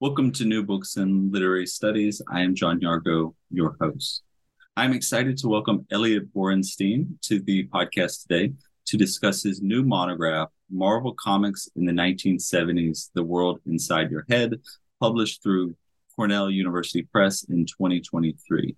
Welcome to New Books and Literary Studies. I am John Yargo, your host. I'm excited to welcome Eliot Borenstein to the podcast today to discuss his new monograph, Marvel Comics in the 1970s The World Inside Your Head, published through Cornell University Press in 2023.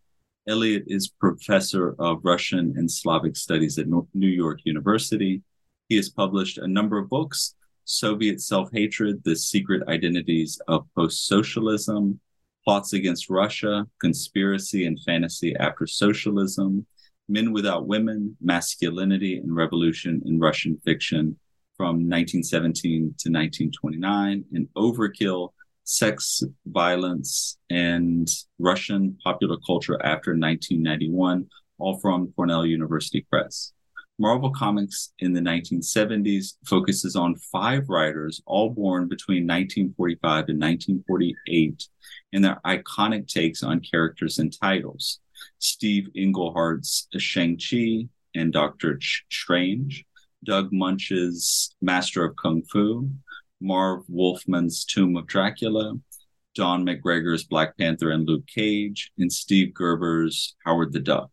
Eliot is professor of Russian and Slavic studies at New York University. He has published a number of books, Soviet Self Hatred, The Secret Identities of Post Socialism, Plots Against Russia, Conspiracy and Fantasy After Socialism, Men Without Women, Masculinity and Revolution in Russian Fiction from 1917 to 1929, and Overkill, Sex, Violence, and Russian Popular Culture After 1991, all from Cornell University Press. Marvel Comics in the 1970s focuses on five writers, all born between 1945 and 1948, and their iconic takes on characters and titles. Steve Englehart's Shang-Chi and Doctor Strange, Doug Moench's Master of Kung Fu, Marv Wolfman's Tomb of Dracula, Don McGregor's Black Panther and Luke Cage, and Steve Gerber's Howard the Duck.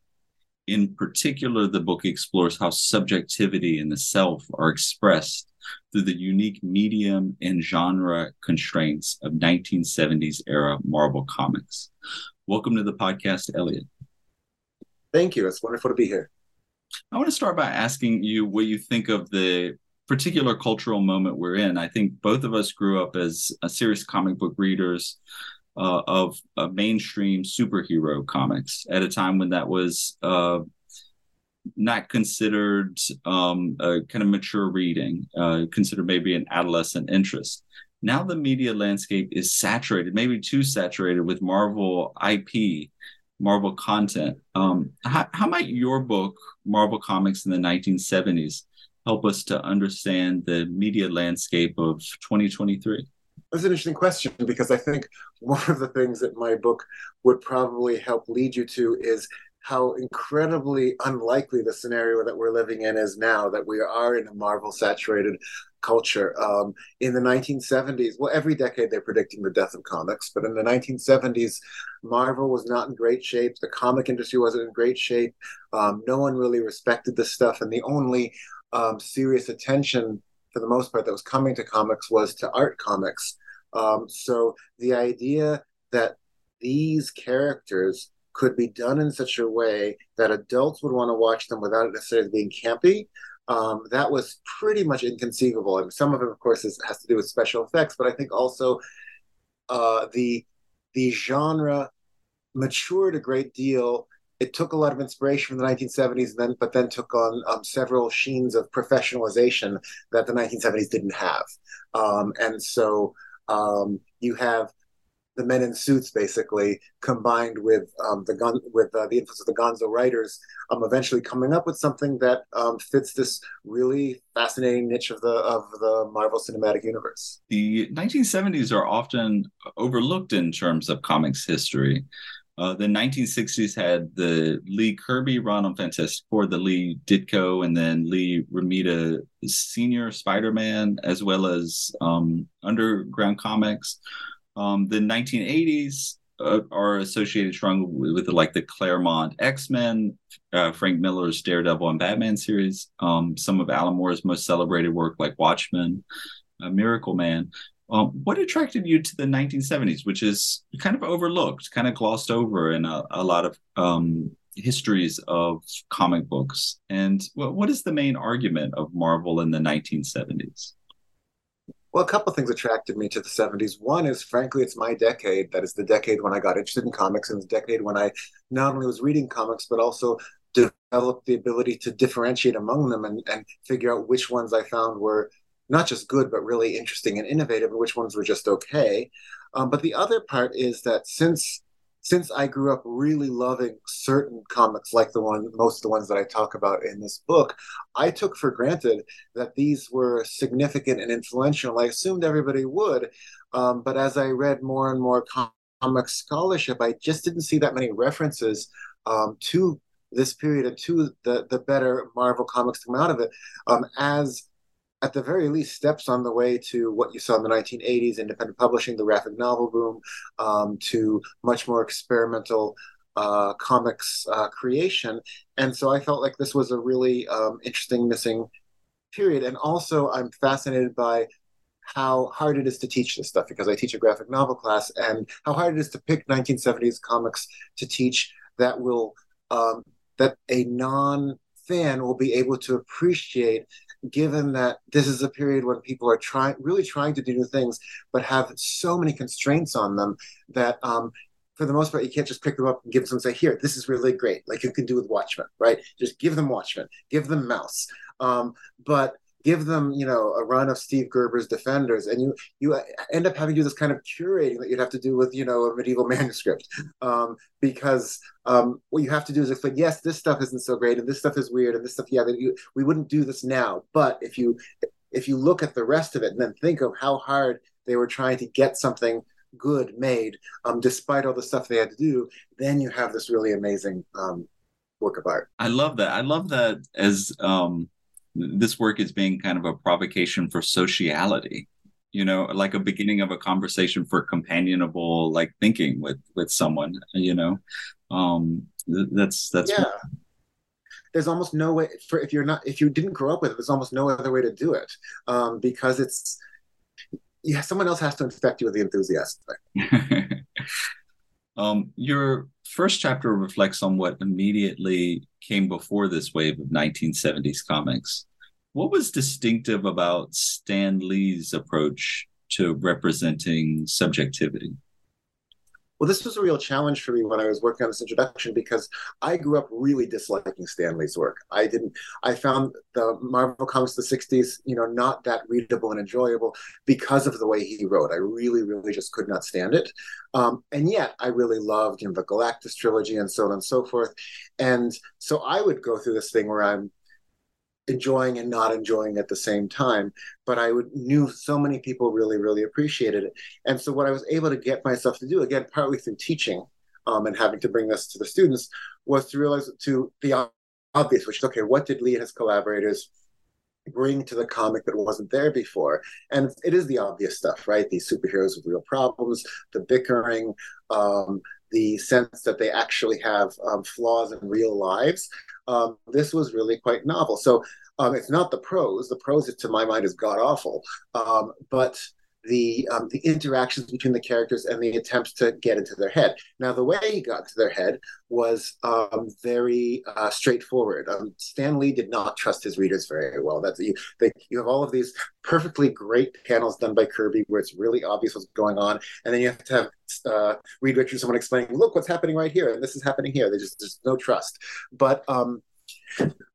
In particular, the book explores how subjectivity and the self are expressed through the unique medium and genre constraints of 1970s era Marvel Comics. Welcome to the podcast, Eliot. Thank you. It's wonderful to be here. I want to start by asking you what you think of the particular cultural moment we're in. I think both of us grew up as uh, serious comic book readers uh, of mainstream superhero comics at a time when that was uh, not considered um, a kind of mature reading, uh, considered maybe an adolescent interest. Now the media landscape is saturated, maybe too saturated with Marvel IP, Marvel content. Um, how, how might your book, Marvel Comics in the 1970s, help us to understand the media landscape of 2023? That's an interesting question because I think one of the things that my book would probably help lead you to is how incredibly unlikely the scenario that we're living in is now that we are in a Marvel saturated culture. Um, in the 1970s, well, every decade they're predicting the death of comics, but in the 1970s, Marvel was not in great shape. The comic industry wasn't in great shape. Um, no one really respected this stuff, and the only um, serious attention for the most part that was coming to comics was to art comics. Um, so the idea that these characters could be done in such a way that adults would want to watch them without it necessarily being campy. Um, that was pretty much inconceivable. I mean, some of it, of course, is, has to do with special effects, but I think also uh, the the genre matured a great deal it took a lot of inspiration from the 1970s, and then but then took on um, several sheens of professionalization that the 1970s didn't have. Um, and so um, you have the men in suits basically combined with um, the gun with uh, the influence of the Gonzo writers, um, eventually coming up with something that um, fits this really fascinating niche of the of the Marvel Cinematic Universe. The 1970s are often overlooked in terms of comics history. Uh, the 1960s had the Lee Kirby run on Fantastic the Lee Ditko, and then Lee Romita Senior Spider Man, as well as um, Underground Comics. Um, the 1980s uh, are associated strongly with, with, like the Claremont X Men, uh, Frank Miller's Daredevil and Batman series, um, some of Alan Moore's most celebrated work like Watchmen, uh, Miracle Man. Um, what attracted you to the 1970s, which is kind of overlooked, kind of glossed over in a, a lot of um, histories of comic books? And what, what is the main argument of Marvel in the 1970s? Well, a couple of things attracted me to the 70s. One is, frankly, it's my decade. That is the decade when I got interested in comics, and the decade when I not only was reading comics, but also developed the ability to differentiate among them and, and figure out which ones I found were not just good, but really interesting and innovative, and which ones were just okay. Um, but the other part is that since since I grew up really loving certain comics, like the one most of the ones that I talk about in this book, I took for granted that these were significant and influential. I assumed everybody would, um, but as I read more and more comic scholarship, I just didn't see that many references um, to this period and to the the better Marvel comics come out of it um, as at the very least steps on the way to what you saw in the 1980s independent publishing the graphic novel boom um, to much more experimental uh, comics uh, creation. And so i felt like this was a really um, interesting missing period. And also i'm fascinated by how hard it is to teach this stuff because i teach a graphic novel class and how hard it is to pick 1970s comics to teach that will um, that a non fan will be able to appreciate given that this is a period when people are trying really trying to do new things but have so many constraints on them that um, for the most part you can't just pick them up and give them and say here this is really great. Like you can do with watchmen right? Just give them watchmen. Give them mouse. Um, but give them you know a run of steve gerber's defenders and you you end up having to do this kind of curating that you'd have to do with you know a medieval manuscript. Um, because um, what you have to do is explain yes this stuff isn't so great and this stuff is weird and this stuff yeah that you, we wouldn't do this now but if you if you look at the rest of it and then think of how hard they were trying to get something good made um, despite all the stuff they had to do then you have this really amazing um, work of art. I love that. I love that as um this work is being kind of a provocation for sociality you know like a beginning of a conversation for companionable like thinking with with someone you know? Um that's that's yeah. There's almost no way for if you're not if you didn't grow up with it there's almost no other way to do it um because it's yeah someone else has to infect you with the enthusiasm. Um your first chapter reflects on what immediately came before this wave of 1970s comics. What was distinctive about Stan Lee's approach to representing subjectivity? Well, this was a real challenge for me when I was working on this introduction because I grew up really disliking Stan Lee's work. I didn't. I found the Marvel comics of the '60s, you know, not that readable and enjoyable because of the way he wrote. I really, really just could not stand it. Um, and yet, I really loved, you know, the Galactus trilogy and so on and so forth. And so I would go through this thing where I'm enjoying and not enjoying at the same time. But I would knew so many people really, really appreciated it. And so what I was able to get myself to do, again, partly through teaching um, and having to bring this to the students, was to realize to the obvious, which is okay, what did Lee and his collaborators bring to the comic that wasn't there before? And it is the obvious stuff, right? These superheroes with real problems, the bickering, um, the sense that they actually have um, flaws in real lives um, this was really quite novel. So um, it's not the prose. The prose, to my mind, is god awful. Um, but the um, the interactions between the characters and the attempts to get into their head. Now, the way he got to their head was um, very uh, straightforward. Um, Stan Lee did not trust his readers very well. That's you. They, you have all of these perfectly great panels done by Kirby where it's really obvious what's going on, and then you have to have uh, Reed Richards, someone explaining, "Look, what's happening right here, and this is happening here." There's just there's no trust. But um,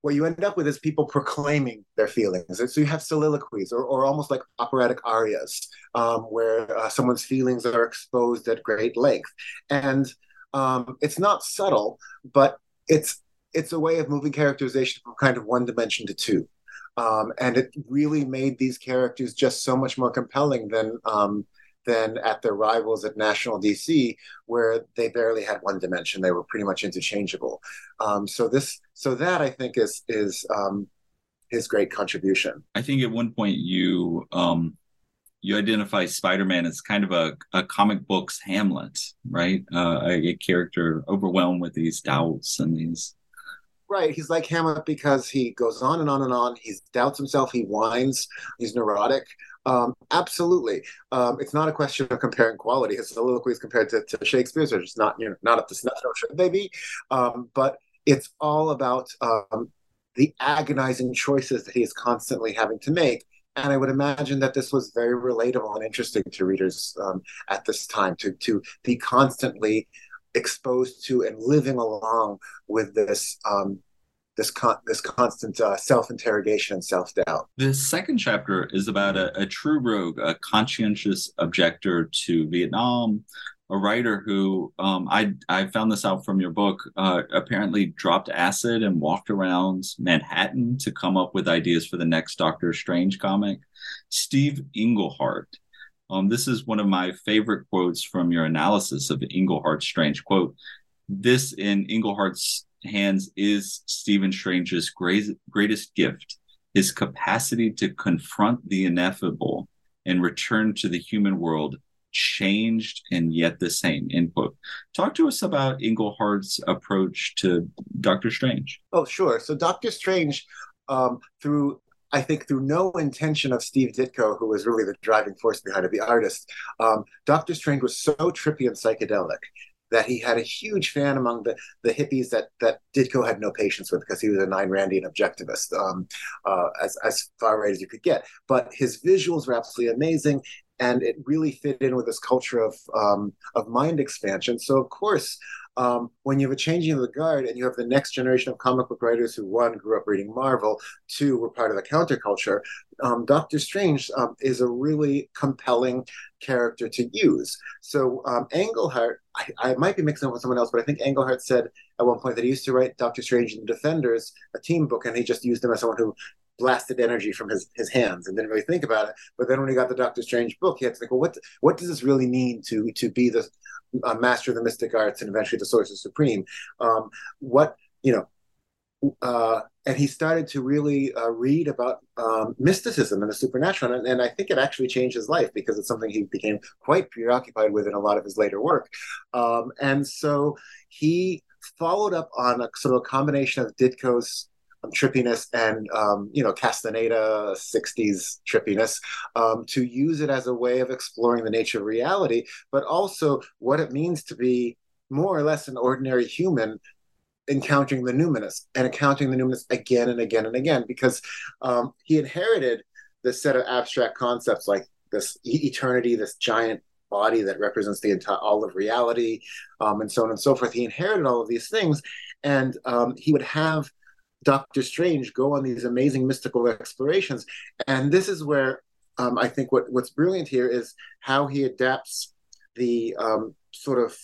what you end up with is people proclaiming their feelings. So you have soliloquies or, or almost like operatic arias um, where uh, someone's feelings are exposed at great length. And um, it's not subtle, but it's it's a way of moving characterization from kind of one dimension to two. Um, and it really made these characters just so much more compelling than um, than at their rivals at National DC, where they barely had one dimension. They were pretty much interchangeable. Um, so this, so that I think is is um, his great contribution. I think at one point you um, you identify Spider-Man as kind of a, a comic books Hamlet, right? Uh, a, a character overwhelmed with these doubts and these Right. He's like Hamlet because he goes on and on and on. He doubts himself. He whines. He's neurotic. Um, absolutely. Um, it's not a question of comparing quality. His soliloquies compared to, to Shakespeare's are just not, you know, not up to snuff, should they be? Um, but it's all about um, the agonizing choices that he is constantly having to make. And I would imagine that this was very relatable and interesting to readers um, at this time to to be constantly exposed to and living along with this um, this con- this constant uh, self interrogation and self doubt. The second chapter is about a, a, true rogue, a conscientious objector to Vietnam, a writer who um, I I found this out from your book. Uh, apparently, dropped acid and walked around Manhattan to come up with ideas for the next Doctor Strange comic. Steve Englehart. Um, this is one of my favorite quotes from your analysis of Englehart's Strange quote. This in Englehart's hands is Stephen Strange's great, greatest gift, his capacity to confront the ineffable and return to the human world changed and yet the same end quote. Talk to us about englehart's approach to dr strange. Oh sure. So dr strange um, through I think through no intention of Steve Ditko, who was really the driving force behind it, the artist, um, Doctor Strange was so trippy and psychedelic that he had a huge fan among the, the hippies that, that Ditko had no patience with because he was an Ayn Randian objectivist, um, uh, as, as far right as you could get. But his visuals were absolutely amazing, and it really fit in with this culture of, um, of mind expansion. So, of course, um, when you have a changing of the guard and you have the next generation of comic book writers who one grew up reading Marvel, two were part of the counterculture, um, Doctor Strange um, is a really compelling character to use. So um, Englehart, I, I, might be mixing up with someone else, but I think Englehart said at one point that he used to write Doctor Strange and the Defenders, a team book, and he just used him as someone who blasted energy from his, his hands and didn't really think about it. But then when he got the Doctor Strange book, he had to think, well, what what does this really mean to to be the uh, master of the mystic arts and eventually the Sorcerer Supreme? Um, what you know. Uh, and he started to really uh, read about um, mysticism and the supernatural, and, and, I think it actually changed his life because it's something he became quite preoccupied with in a lot of his later work. Um, and so he followed up on a sort of a combination of Ditko's trippiness and um, you know Castaneda 60s trippiness um, to use it as a way of exploring the nature of reality, but also what it means to be more or less an ordinary human encountering the numinous and encountering the numinous again and again and again because um, he inherited this set of abstract concepts like this eternity, this giant body that represents the entire all of reality, um, and so on and so forth. He inherited all of these things, and um, he would have Doctor Strange go on these amazing mystical explorations. And this is where um, I think what, what's brilliant here is how he adapts the um, sort of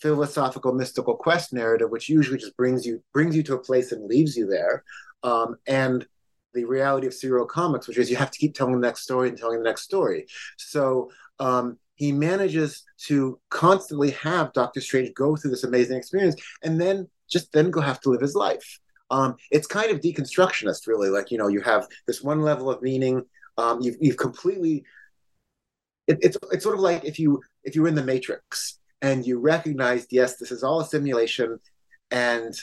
philosophical mystical quest narrative, which usually just brings you brings you to a place and leaves you there, um, and the reality of serial comics, which is you have to keep telling the next story and telling the next story. So um, he manages to constantly have Doctor Strange go through this amazing experience, and then just then go have to live his life um, it's kind of deconstructionist, really. Like you know, you have this one level of meaning. Um, you've you've completely. It, it's it's sort of like if you if you're in the Matrix and you recognized, yes, this is all a simulation, and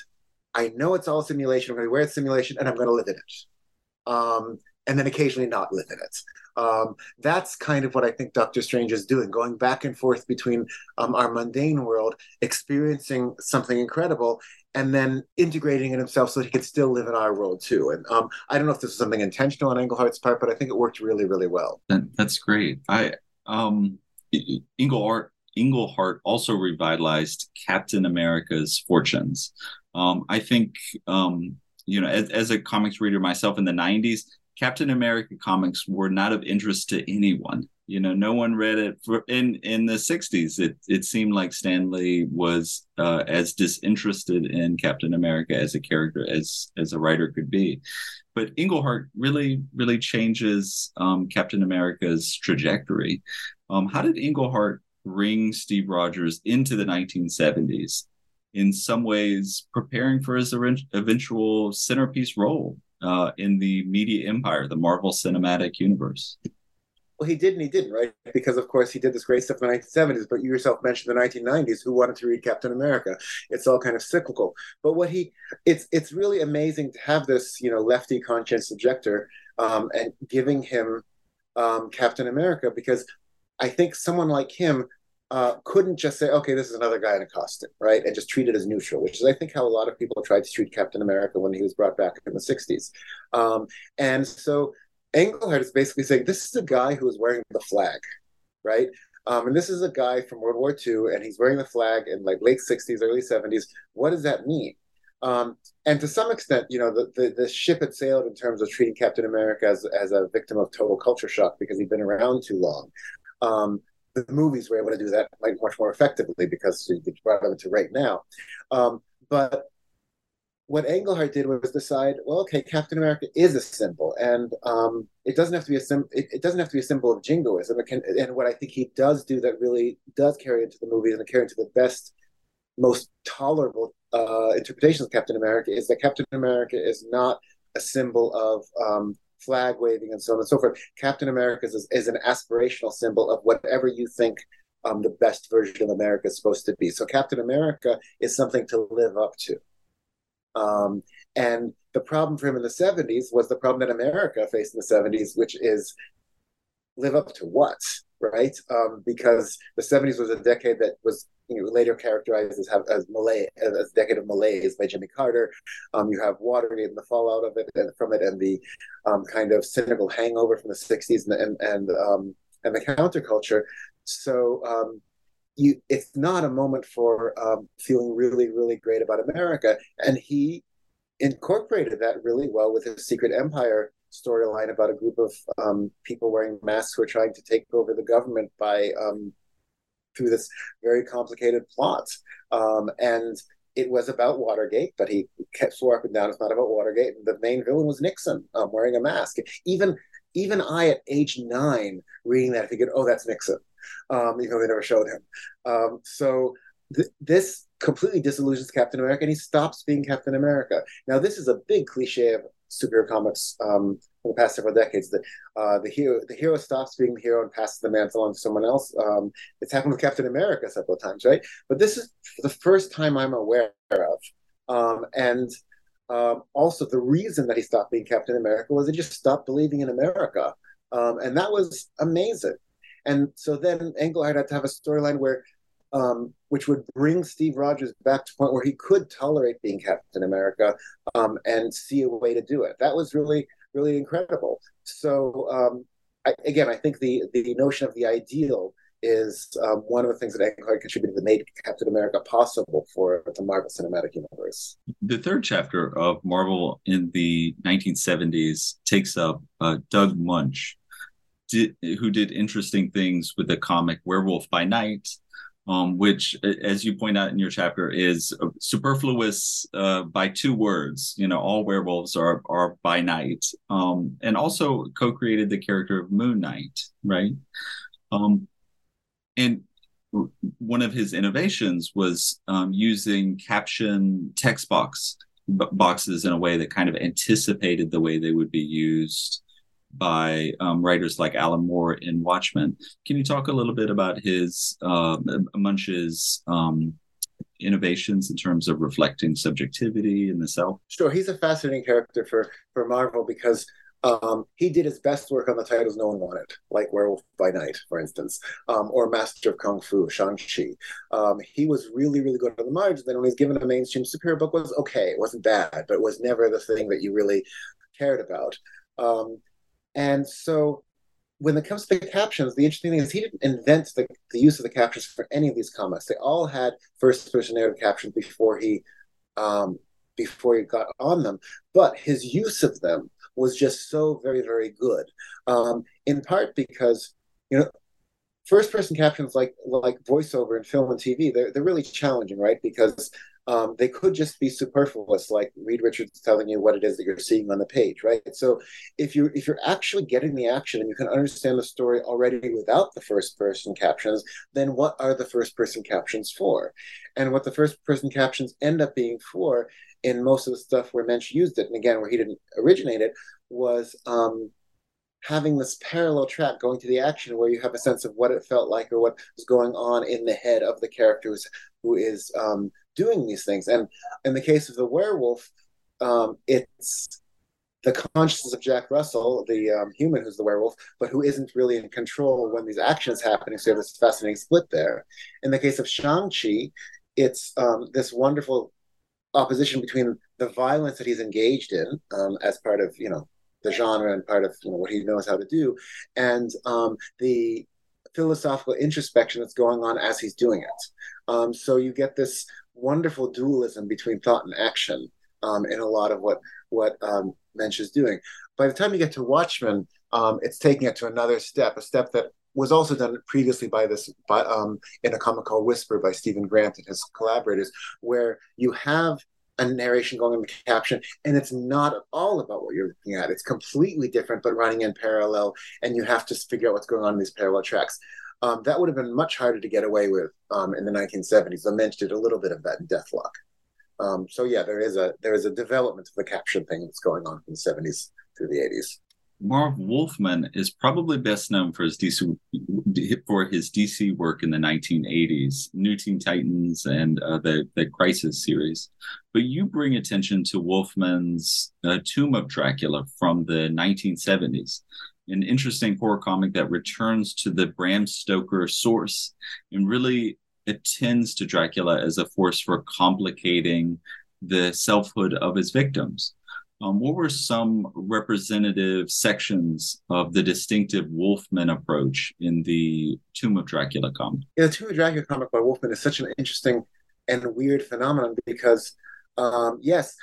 I know it's all a simulation. I'm going to wear a simulation, and I'm going to live in it. Um, and then occasionally not live in it. Um, that's kind of what I think Doctor Strange is doing, going back and forth between um, our mundane world, experiencing something incredible, and then integrating it himself so he could still live in our world too. And um, I don't know if this was something intentional on Englehart's part, but I think it worked really, really well. That, that's great. I um, Englehart Englehart also revitalized Captain America's fortunes. Um, I think um, you know, as, as a comics reader myself in the '90s, Captain America comics were not of interest to anyone. You know, no one read it for, in in the '60s. It it seemed like Stan Lee was uh, as disinterested in Captain America as a character as as a writer could be. But Englehart really really changes um, Captain America's trajectory. Um, how did Englehart bring Steve Rogers into the 1970s? In some ways, preparing for his eventual centerpiece role uh, in the media empire, the Marvel Cinematic Universe. Well, he did and he didn't, right? Because of course he did this great stuff in the 1970s, but you yourself mentioned the 1990s. Who wanted to read Captain America? It's all kind of cyclical. But what he, it's it's really amazing to have this, you know, lefty conscience objector, um, and giving him um, Captain America because I think someone like him uh, couldn't just say, okay, this is another guy in a costume, right? And just treat it as neutral, which is, I think, how a lot of people tried to treat Captain America when he was brought back in the 60s. Um, and so Englehart is basically saying, this is a guy who is wearing the flag, right? Um, and this is a guy from World War II, and he's wearing the flag in like late 60s, early 70s. What does that mean? Um, and to some extent, you know, the, the, the, ship had sailed in terms of treating Captain America as, as a victim of total culture shock because he'd been around too long. Um, the movies were able to do that much more effectively because they brought it to right now. Um, but what Englehart did was decide, well, okay, Captain America is a symbol, and um, it doesn't have to be a sim- it, it, doesn't have to be a symbol of jingoism. Can, and what I think he does do that really does carry into the movies and carry into the best, most tolerable uh, interpretations of Captain America is that Captain America is not a symbol of um, flag waving and so on and so forth. Captain America is, is an aspirational symbol of whatever you think um, the best version of America is supposed to be. So Captain America is something to live up to. Um, and the problem for him in the 70s was the problem that America faced in the 70s, which is live up to what, right? Um, because the 70s was a decade that was you know, later characterized as, as Malay, as, decade of malaise by Jimmy Carter. Um, you have Watergate and the fallout of it and from it, and the um, kind of cynical hangover from the '60s and and and, um, and the counterculture. So um, you, it's not a moment for um, feeling really, really great about America, and he incorporated that really well with his Secret Empire storyline about a group of um, people wearing masks who are trying to take over the government by um, through this very complicated plot. Um, and it was about Watergate, but he kept swore up and down it's not about Watergate. The main villain was Nixon um, wearing a mask. Even even I at age nine reading that I figured, oh, that's Nixon, um, even though they never showed him. Um, so th- this completely disillusions Captain America, and he stops being Captain America. Now, this is a big cliche of superhero comics um, the past several decades. The uh, the hero the hero stops being the hero and passes the mantle on to someone else. Um, it's happened with Captain America several times, right? But this is the first time I'm aware of, um, and um, also the reason that he stopped being Captain America was he just stopped believing in America, um, and that was amazing. And so then Englehart had to have a storyline where um, which would bring Steve Rogers back to a point where he could tolerate being Captain America um, and see a way to do it. That was really, really incredible. So um, I, again, I think the the notion of the ideal is um, one of the things that Englehart contributed that made Captain America possible for the Marvel Cinematic Universe. The third chapter of Marvel in the 1970s takes up uh, Doug Moench, did, who did interesting things with the comic Werewolf by Night um, which, as you point out in your chapter, is superfluous uh, by two words. You know, all werewolves are are by night, um, and also co-created the character of Moon Knight, right? Um, and one of his innovations was um, using caption text box boxes in a way that kind of anticipated the way they would be used by um, writers like Alan Moore in Watchmen. Can you talk a little bit about his uh, Moench's um, innovations in terms of reflecting subjectivity in the self? Sure, he's a fascinating character for for Marvel because um, he did his best work on the titles no one wanted, like Werewolf by Night, for instance, um, or Master of Kung Fu, Shang-Chi. Um, he was really, really good on the margins. Then when he was given a mainstream superhero book, was okay. It wasn't bad, but it was never the thing that you really cared about. Um, and so when it comes to the captions, the interesting thing is he didn't invent the, the use of the captions for any of these comics. They all had first person narrative captions before he um, before he got on them. But his use of them was just so very, very good. Um, in part because, you know, first person captions like like voiceover in film and TV, they're they're really challenging, right? Because um, they could just be superfluous, like Reed Richards telling you what it is that you're seeing on the page, right? So if you if you're actually getting the action and you can understand the story already without the first person captions, then what are the first person captions for? And what the first person captions end up being for in most of the stuff where Moench used it, and again where he didn't originate it, was um, having this parallel track going to the action where you have a sense of what it felt like or what was going on in the head of the character who is um, doing these things. And in the case of the werewolf, um, it's the consciousness of Jack Russell, the um, human who's the werewolf, but who isn't really in control when these actions happening. So you have this fascinating split there. In the case of Shang-Chi, it's um, this wonderful opposition between the violence that he's engaged in um, as part of, you know, the genre and part of you know, what he knows how to do, and um, the philosophical introspection that's going on as he's doing it. Um, so you get this wonderful dualism between thought and action um, in a lot of what what um, Moench is doing. By the time you get to Watchmen, um, it's taking it to another step, a step that was also done previously by this by, um, in a comic called Whisper by Steven Grant and his collaborators, where you have a narration going in the caption, and it's not at all about what you're looking at. It's completely different, but running in parallel, and you have to figure out what's going on in these parallel tracks. Um, that would have been much harder to get away with um, in the 1970s. I mentioned a little bit of that in Dethklok. Um, so yeah, there is a there is a development of the caption thing that's going on from the 70s through the 80s. Marv Wolfman is probably best known for his DC for his DC work in the 1980s, New Teen Titans and uh, the the Crisis series. But you bring attention to Wolfman's uh, Tomb of Dracula from the 1970s, an interesting horror comic that returns to the Bram Stoker source and really attends to Dracula as a force for complicating the selfhood of his victims. Um, what were some representative sections of the distinctive Wolfman approach in the Tomb of Dracula comic? Yeah, the Tomb of Dracula comic by Wolfman is such an interesting and weird phenomenon because, um, yes,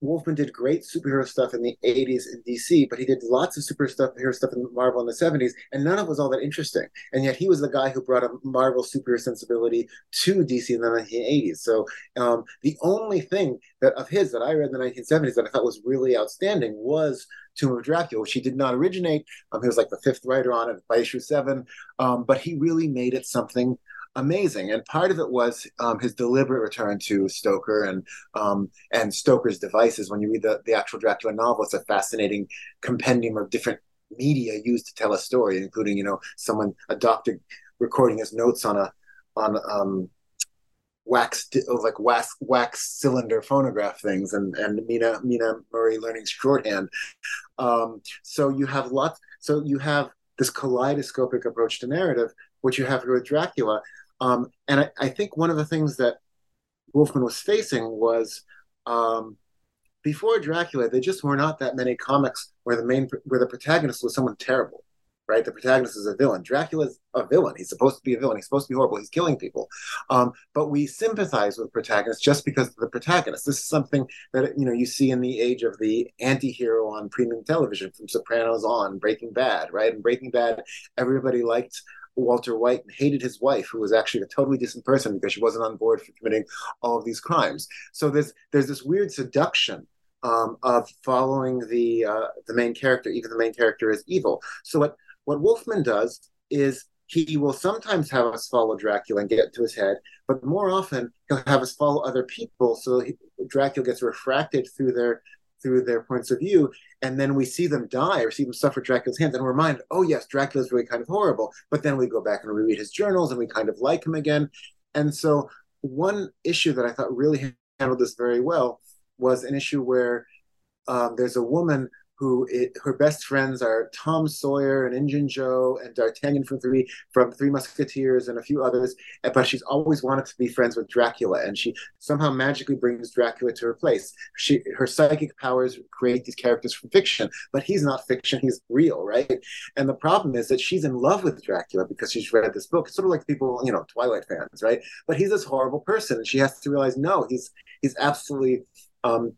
Wolfman did great superhero stuff in the 80s in DC, but he did lots of superhero stuff in Marvel in the 70s, and none of it was all that interesting. And yet he was the guy who brought a Marvel superhero sensibility to DC in the 1980s. So um, the only thing that of his that I read in the 1970s that I thought was really outstanding was Tomb of Dracula, which he did not originate. Um, he was like the fifth writer on it by issue seven, um, but he really made it something amazing. And part of it was um, his deliberate return to Stoker and um, and Stoker's devices. When you read the, the actual Dracula novel, it's a fascinating compendium of different media used to tell a story, including you know someone a doctor recording his notes on a on um, wax like wax wax cylinder phonograph things and and Mina Mina Murray learning shorthand. Um, so you have lots. So you have this kaleidoscopic approach to narrative, which you have here with Dracula. Um, and I, I, think one of the things that Wolfman was facing was um, before Dracula, there just were not that many comics where the main where the protagonist was someone terrible right? The protagonist is a villain. Dracula's a villain. He's supposed to be a villain. He's supposed to be horrible. He's killing people. Um, but we sympathize with the protagonist just because of the protagonist. This is something that you know you see in the age of the anti-hero on premium television, from Sopranos on, Breaking Bad, right? And Breaking Bad, everybody liked Walter White and hated his wife, who was actually a totally decent person because she wasn't on board for committing all of these crimes. So there's there's this weird seduction um, of following the uh, the main character, even the main character is evil. So what what Wolfman does is he will sometimes have us follow Dracula and get to his head, but more often he'll have us follow other people. So he, Dracula gets refracted through their through their points of view, and then we see them die or see them suffer Dracula's hands, and we're reminded, oh yes, Dracula's really kind of horrible. But then we go back and reread his journals, and we kind of like him again. And so, one issue that I thought really handled this very well was an issue where um, there's a woman who it, her best friends are Tom Sawyer and Injun Joe and D'Artagnan from Three from Three Musketeers and a few others. But she's always wanted to be friends with Dracula, and she somehow magically brings Dracula to her place. She her psychic powers create these characters from fiction, but he's not fiction; he's real, right? And the problem is that she's in love with Dracula because she's read this book. It's sort of like people, you know, Twilight fans, right? But he's this horrible person, and she has to realize, no, he's he's absolutely um,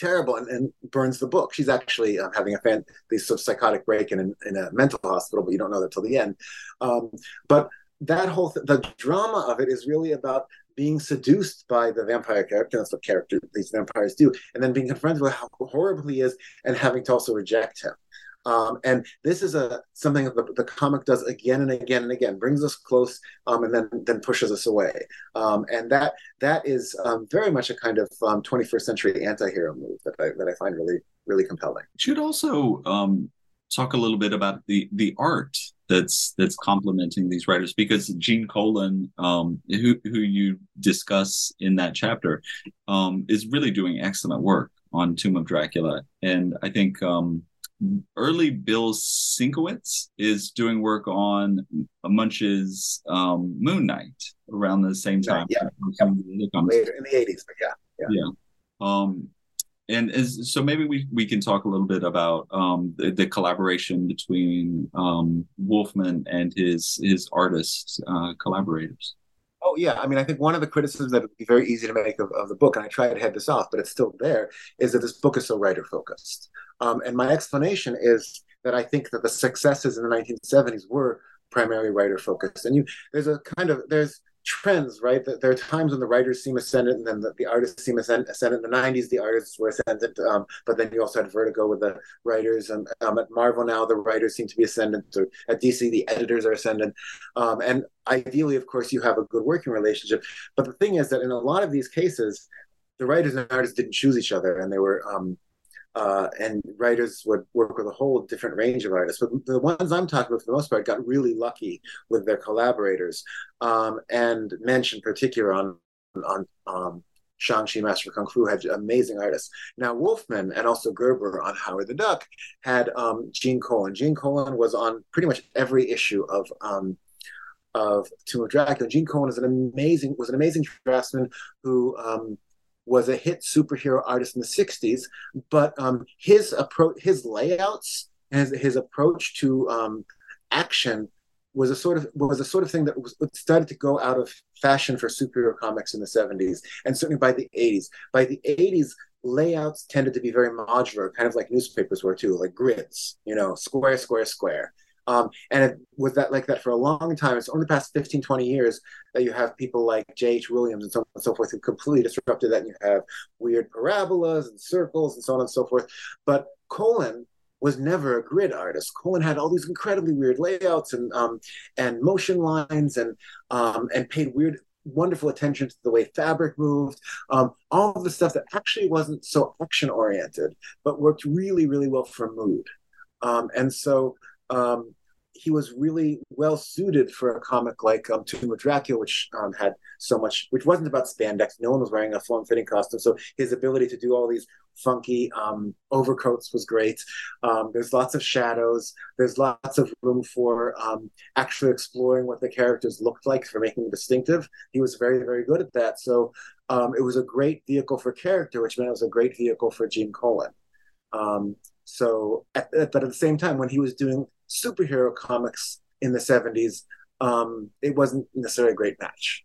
terrible and, and, burns the book. She's actually um, having a fan these sort of psychotic break in, in a mental hospital, but you don't know that till the end. Um, but that whole th- the drama of it is really about being seduced by the vampire character. That's what character these vampires do, and then being confronted with how horrible he is, and having to also reject him. Um, and this is a something that the, the, comic does again and again and again, brings us close, um, and then then pushes us away. Um, and that that is um, very much a kind of 21st um, century anti-hero move that I that I find really really compelling. Should also um, talk a little bit about the the art that's that's complementing these writers because Gene Colan, um, who who you discuss in that chapter, um, is really doing excellent work on Tomb of Dracula, and I think um, early Bill Sienkiewicz is doing work on Moench's um, Moon Knight around the same time. Yeah, later in the eighties, but yeah, yeah. yeah. Um, and as, so maybe we, we can talk a little bit about um, the, the, collaboration between um, Wolfman and his his artist uh, collaborators. Oh yeah, I mean, I think one of the criticisms that would be very easy to make of, of the book, and I try to head this off, but it's still there, is that this book is so writer focused. Um, and my explanation is that I think that the successes in the 1970s were primarily writer focused. And you, there's a kind of there's trends, right? That there are times when the writers seem ascendant and then the, the artists seem ascendant. In the 90s, the artists were ascendant, um, but then you also had Vertigo with the writers. And um, at Marvel now, the writers seem to be ascendant. Or at DC, the editors are ascendant. Um, and ideally, of course, you have a good working relationship. But the thing is that in a lot of these cases, the writers and artists didn't choose each other, and they were um, uh, and writers would work with a whole different range of artists. But the ones I'm talking about, for the most part, got really lucky with their collaborators, um, and Moench in particular on on um, Shang-Chi Master Kung Fu had amazing artists. Now Wolfman and also Gerber on Howard the Duck had um, Gene Colan. Gene Colan was on pretty much every issue of um, of Tomb of Dracula. Gene Colan is an amazing was an amazing draftsman who um, was a hit superhero artist in the 60s, but um, his approach, his layouts, his, his approach to um, action was a sort of was a sort of thing that was started to go out of fashion for superhero comics in the 70s and certainly by the 80s. By the 80s, layouts tended to be very modular, kind of like newspapers were too, like grids, you know, square, square, square. Um, and it was that like that for a long time. It's only the past 15, 20 years that you have people like J.H. Williams and so on and so forth who completely disrupted that. And you have weird parabolas and circles and so on and so forth. But Colan was never a grid artist. Colan had all these incredibly weird layouts and um, and motion lines and um, and paid weird wonderful attention to the way fabric moved, um, all of the stuff that actually wasn't so action oriented, but worked really, really well for mood. Um, and so um, he was really well suited for a comic like um, Tomb of Dracula, which um, had so much, which wasn't about spandex. No one was wearing a form-fitting costume, so his ability to do all these funky um, overcoats was great. Um, there's lots of shadows. There's lots of room for um, actually exploring what the characters looked like for making them distinctive. He was very, very good at that. So um, it was a great vehicle for character, which meant it was a great vehicle for Gene Colan. Um, so, at, but at the same time, when he was doing superhero comics in the 70s, um, it wasn't necessarily a great match.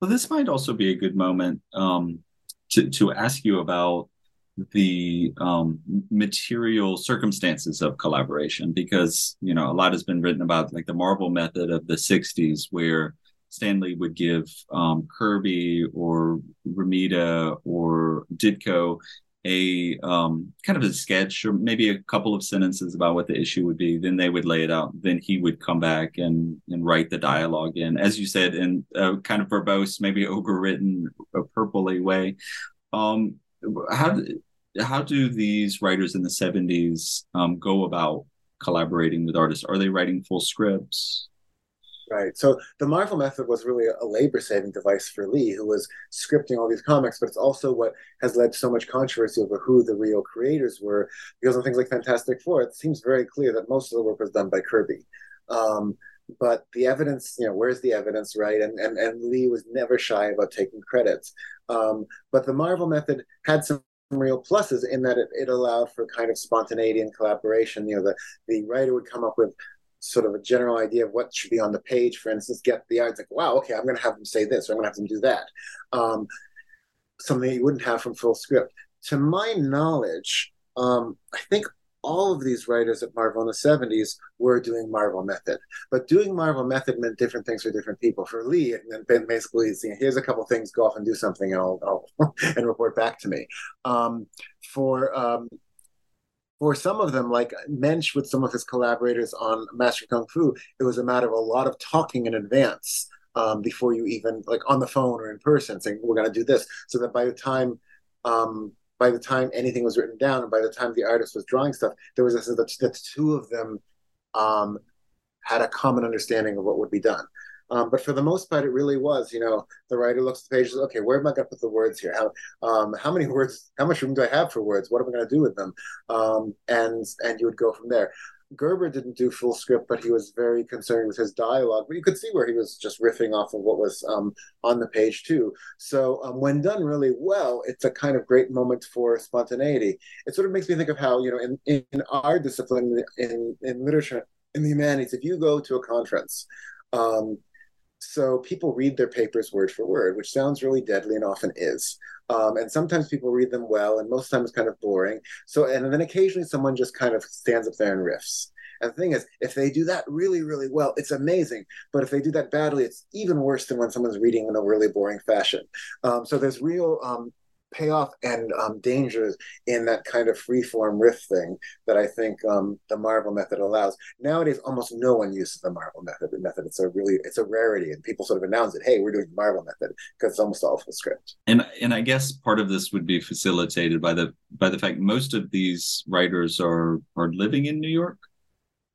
Well, this might also be a good moment um, to to ask you about the um, material circumstances of collaboration because you know a lot has been written about like the Marvel method of the '60s where Stan Lee would give um, Kirby or Romita or Ditko a um, kind of a sketch or maybe a couple of sentences about what the issue would be. Then they would lay it out. Then he would come back and and write the dialogue in, as you said, in a kind of verbose, maybe overwritten, a purpley way. Um, how how do these writers in the seventies um, go about collaborating with artists? Are they writing full scripts? Right. So the Marvel method was really a labor saving device for Lee, who was scripting all these comics, but it's also what has led to so much controversy over who the real creators were. Because on things like Fantastic Four, it seems very clear that most of the work was done by Kirby. Um, but the evidence, you know, where's the evidence, right? And and, and Lee was never shy about taking credits. Um, but the Marvel method had some real pluses in that it, it allowed for kind of spontaneity and collaboration. You know, the, the writer would come up with sort of a general idea of what should be on the page. For instance, get the art like, wow, okay, I'm going to have them say this, or I'm going to have them do that. Um, something you wouldn't have from full script. To my knowledge, um, I think all of these writers at Marvel in the 70s were doing Marvel Method. But doing Marvel Method meant different things for different people. For Lee, it meant basically, here's a couple things, go off and do something, and I'll, I'll and report back to me. Um, for um, for some of them, like Moench with some of his collaborators on Master Kung Fu, it was a matter of a lot of talking in advance um, before you even like on the phone or in person saying we're going to do this, so that by the time um, by the time anything was written down and by the time the artist was drawing stuff, there was a sense that the two of them um, had a common understanding of what would be done. Um, but for the most part, it really was, you know, the writer looks at the pages, okay, where am I going to put the words here? How, um, how many words, how much room do I have for words? What am I going to do with them? Um, and, and you would go from there. Gerber didn't do full script, but he was very concerned with his dialogue. But you could see where he was just riffing off of what was um, on the page too. So um, when done really well, it's a kind of great moment for spontaneity. It sort of makes me think of how you know in, in our discipline in in literature in the humanities, if you go to a conference. Um, so people read their papers word for word, which sounds really deadly and often is. Um, and sometimes people read them well, and most times kind of boring. So, and then occasionally someone just kind of stands up there and riffs. And the thing is, if they do that really, really well, it's amazing. But if they do that badly, it's even worse than when someone's reading in a really boring fashion. Um, so there's real um, payoff and um, dangers in that kind of free-form riff thing that I think um, the Marvel method allows. Nowadays, almost no one uses the Marvel method. The method it's a really it's a rarity, and people sort of announce it. Hey, we're doing the Marvel method because it's almost all full script. And and I guess part of this would be facilitated by the by the fact most of these writers are are living in New York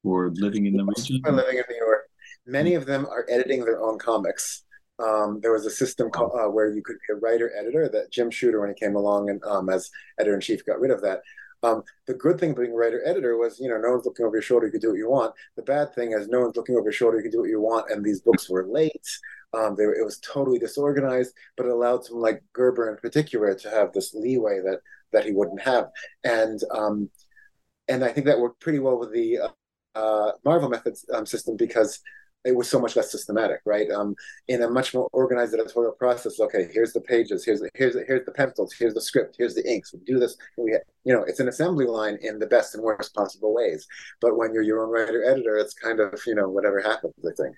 or living in the region. Are living in New York. Many of them are editing their own comics um, there was a system called, uh, where you could be a writer editor that Jim Shooter, when he came along and um, as editor in chief, got rid of that. Um, the good thing being writer editor was, you know, no one's looking over your shoulder. You can do what you want. The bad thing is, no one's looking over your shoulder. You can do what you want. And these books were late. Um, they were, it was totally disorganized, but it allowed someone like Gerber in particular to have this leeway that that he wouldn't have. And um, and I think that worked pretty well with the uh, Marvel methods um, system because it was so much less systematic, right? Um, in a much more organized editorial process. Okay, here's the pages, here's the, here's the, here's the pencils, here's the script, here's the inks. We do this. We, you know, it's an assembly line in the best and worst possible ways. But when you're your own writer editor, it's kind of you know whatever happens. I think.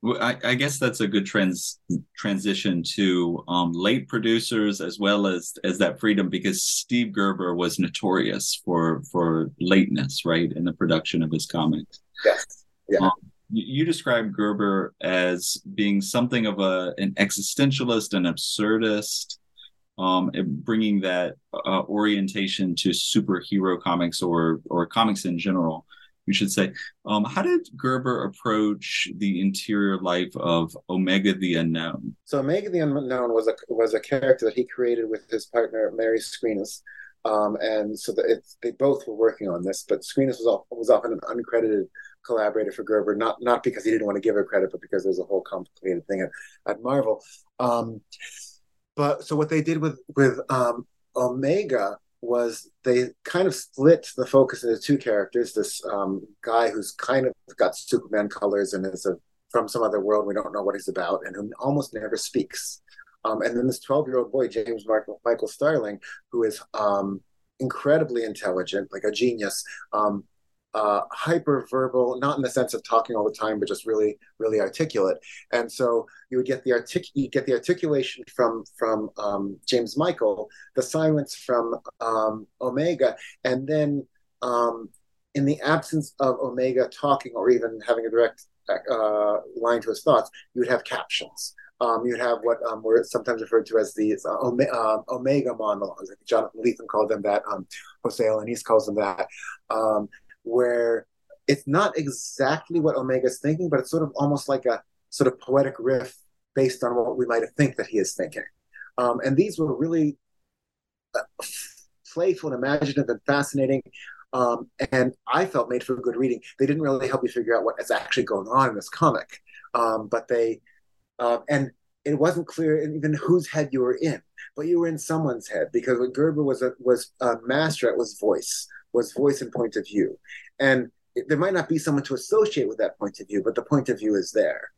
Well, I, I, guess that's a good trans transition to um, late producers as well as as that freedom because Steve Gerber was notorious for for lateness, right, in the production of his comics. Yes. Yeah. Um, you describe Gerber as being something of a an existentialist, an absurdist, um, bringing that uh, orientation to superhero comics or or comics in general. We should say. Um, how did Gerber approach the interior life of Omega the Unknown? So Omega the Unknown was a was a character that he created with his partner Mary Skrenes. Um, and so the, they both were working on this, but Skrenes was, was often an uncredited collaborator for Gerber, not not because he didn't want to give her credit, but because there's a whole complicated thing at, at Marvel. Um, but so what they did with with um, Omega was they kind of split the focus into two characters. This um, guy who's kind of got Superman colors and is a, from some other world we don't know what he's about, and who almost never speaks. Um, and then this 12 year old boy, James Michael, Michael Starling, who is um, incredibly intelligent, like a genius, um, uh, hyper verbal, not in the sense of talking all the time, but just really, really articulate. And so you would get the artic- you get the articulation from from um, James Michael, the silence from um, Omega, and then um, in the absence of Omega talking or even having a direct uh, line to his thoughts, you would have captions. Um, you'd have what um, were sometimes referred to as the uh, uh, Omega monologues. Jonathan Lethem called them that. Um, Jose Alaniz calls them that. Um, where it's not exactly what Omega's thinking, but it's sort of almost like a sort of poetic riff based on what we might think that he is thinking. Um, and these were really uh, playful and imaginative and fascinating. Um, and I felt made for good reading. They didn't really help you figure out what is actually going on in this comic, um, but they uh, and it wasn't clear even whose head you were in, but you were in someone's head because what Gerber was a, was a master at was voice was voice and point of view. And there might not be someone to associate with that point of view, but the point of view is there.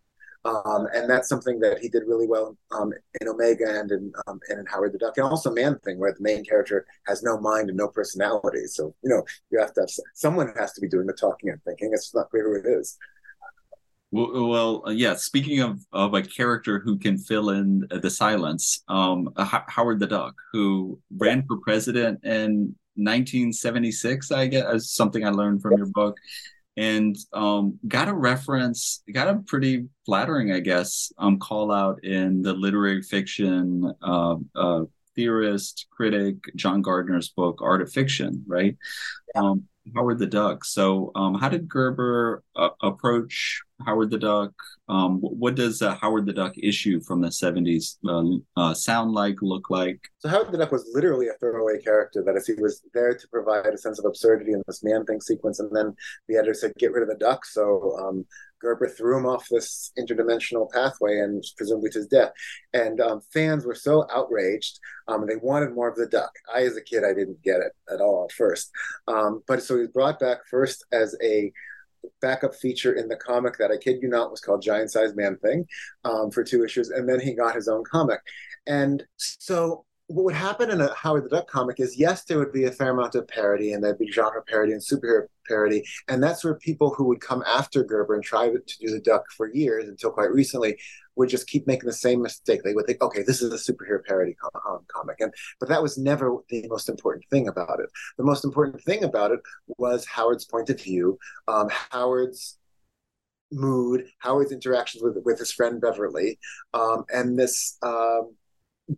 Um, and that's something that he did really well um, in Omega and in um, and in Howard the Duck, and also Man Thing, where the main character has no mind and no personality. So you know you have to have someone has to be doing the talking and thinking. It's not clear who it is. Well, well, uh, yeah. Speaking of of a character who can fill in the silence, um, H- Howard the Duck, who ran for president in 1976, I guess, is something I learned from your book, and um, got a reference, got a pretty flattering, I guess, um, call out in the literary fiction uh, uh, theorist critic John Gardner's book Art of Fiction, right? Um, Howard the Duck. So, um, how did Gerber uh, approach Howard the Duck? Um, what does a Howard the Duck issue from the 70s uh, uh, sound like, look like? So, Howard the Duck was literally a throwaway character. That is, he was there to provide a sense of absurdity in this man thing sequence. And then the editor said, get rid of the duck. So, um, Gerber threw him off this interdimensional pathway and presumably to his death. And um, fans were so outraged. Um, they wanted more of the duck. I, as a kid, I didn't get it at all at first. Um, but so he was brought back first as a backup feature in the comic that I kid you not was called Giant Size Man Thing um, for two issues. And then he got his own comic. And so what would happen in a Howard the Duck comic is yes, there would be a fair amount of parody and there'd be genre parody and superhero parody. And that's where people who would come after Gerber and try to do the duck for years until quite recently would just keep making the same mistake. They would think, okay, this is a superhero parody com- um, comic. And but that was never the most important thing about it. The most important thing about it was Howard's point of view, um, Howard's mood, Howard's interactions with with his friend Beverly, um, and this um,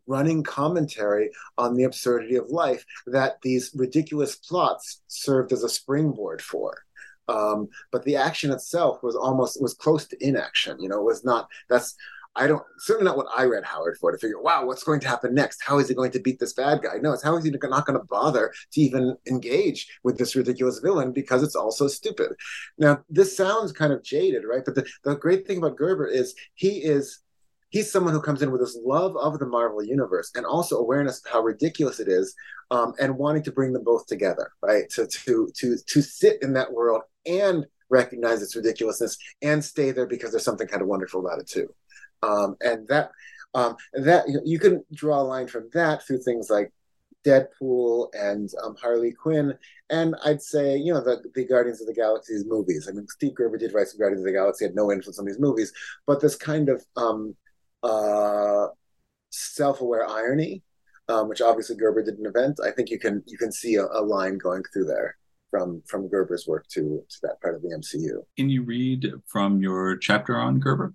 running commentary on the absurdity of life that these ridiculous plots served as a springboard for. Um, but the action itself was almost was close to inaction. You know, it was not. That's I don't certainly not what I read Howard for to figure. Wow, what's going to happen next? How is he going to beat this bad guy? No, it's how is he not going to bother to even engage with this ridiculous villain because it's all so stupid. Now, this sounds kind of jaded, right? But the, the great thing about Gerber is he is he's someone who comes in with this love of the Marvel universe and also awareness of how ridiculous it is, um, and wanting to bring them both together, right? To to to to sit in that world and recognize its ridiculousness and stay there because there's something kind of wonderful about it too, um, and that um, that you can draw a line from that through things like Deadpool and um, Harley Quinn, and I'd say you know the the Guardians of the Galaxy's movies. I mean, Steve Gerber did write some Guardians of the Galaxy, had no influence on these movies, but this kind of um, uh, self-aware irony, um, which obviously Gerber did an event. I think you can you can see a, a, line going through there from from Gerber's work to to that part of the MCU. Can you read from your chapter on Gerber?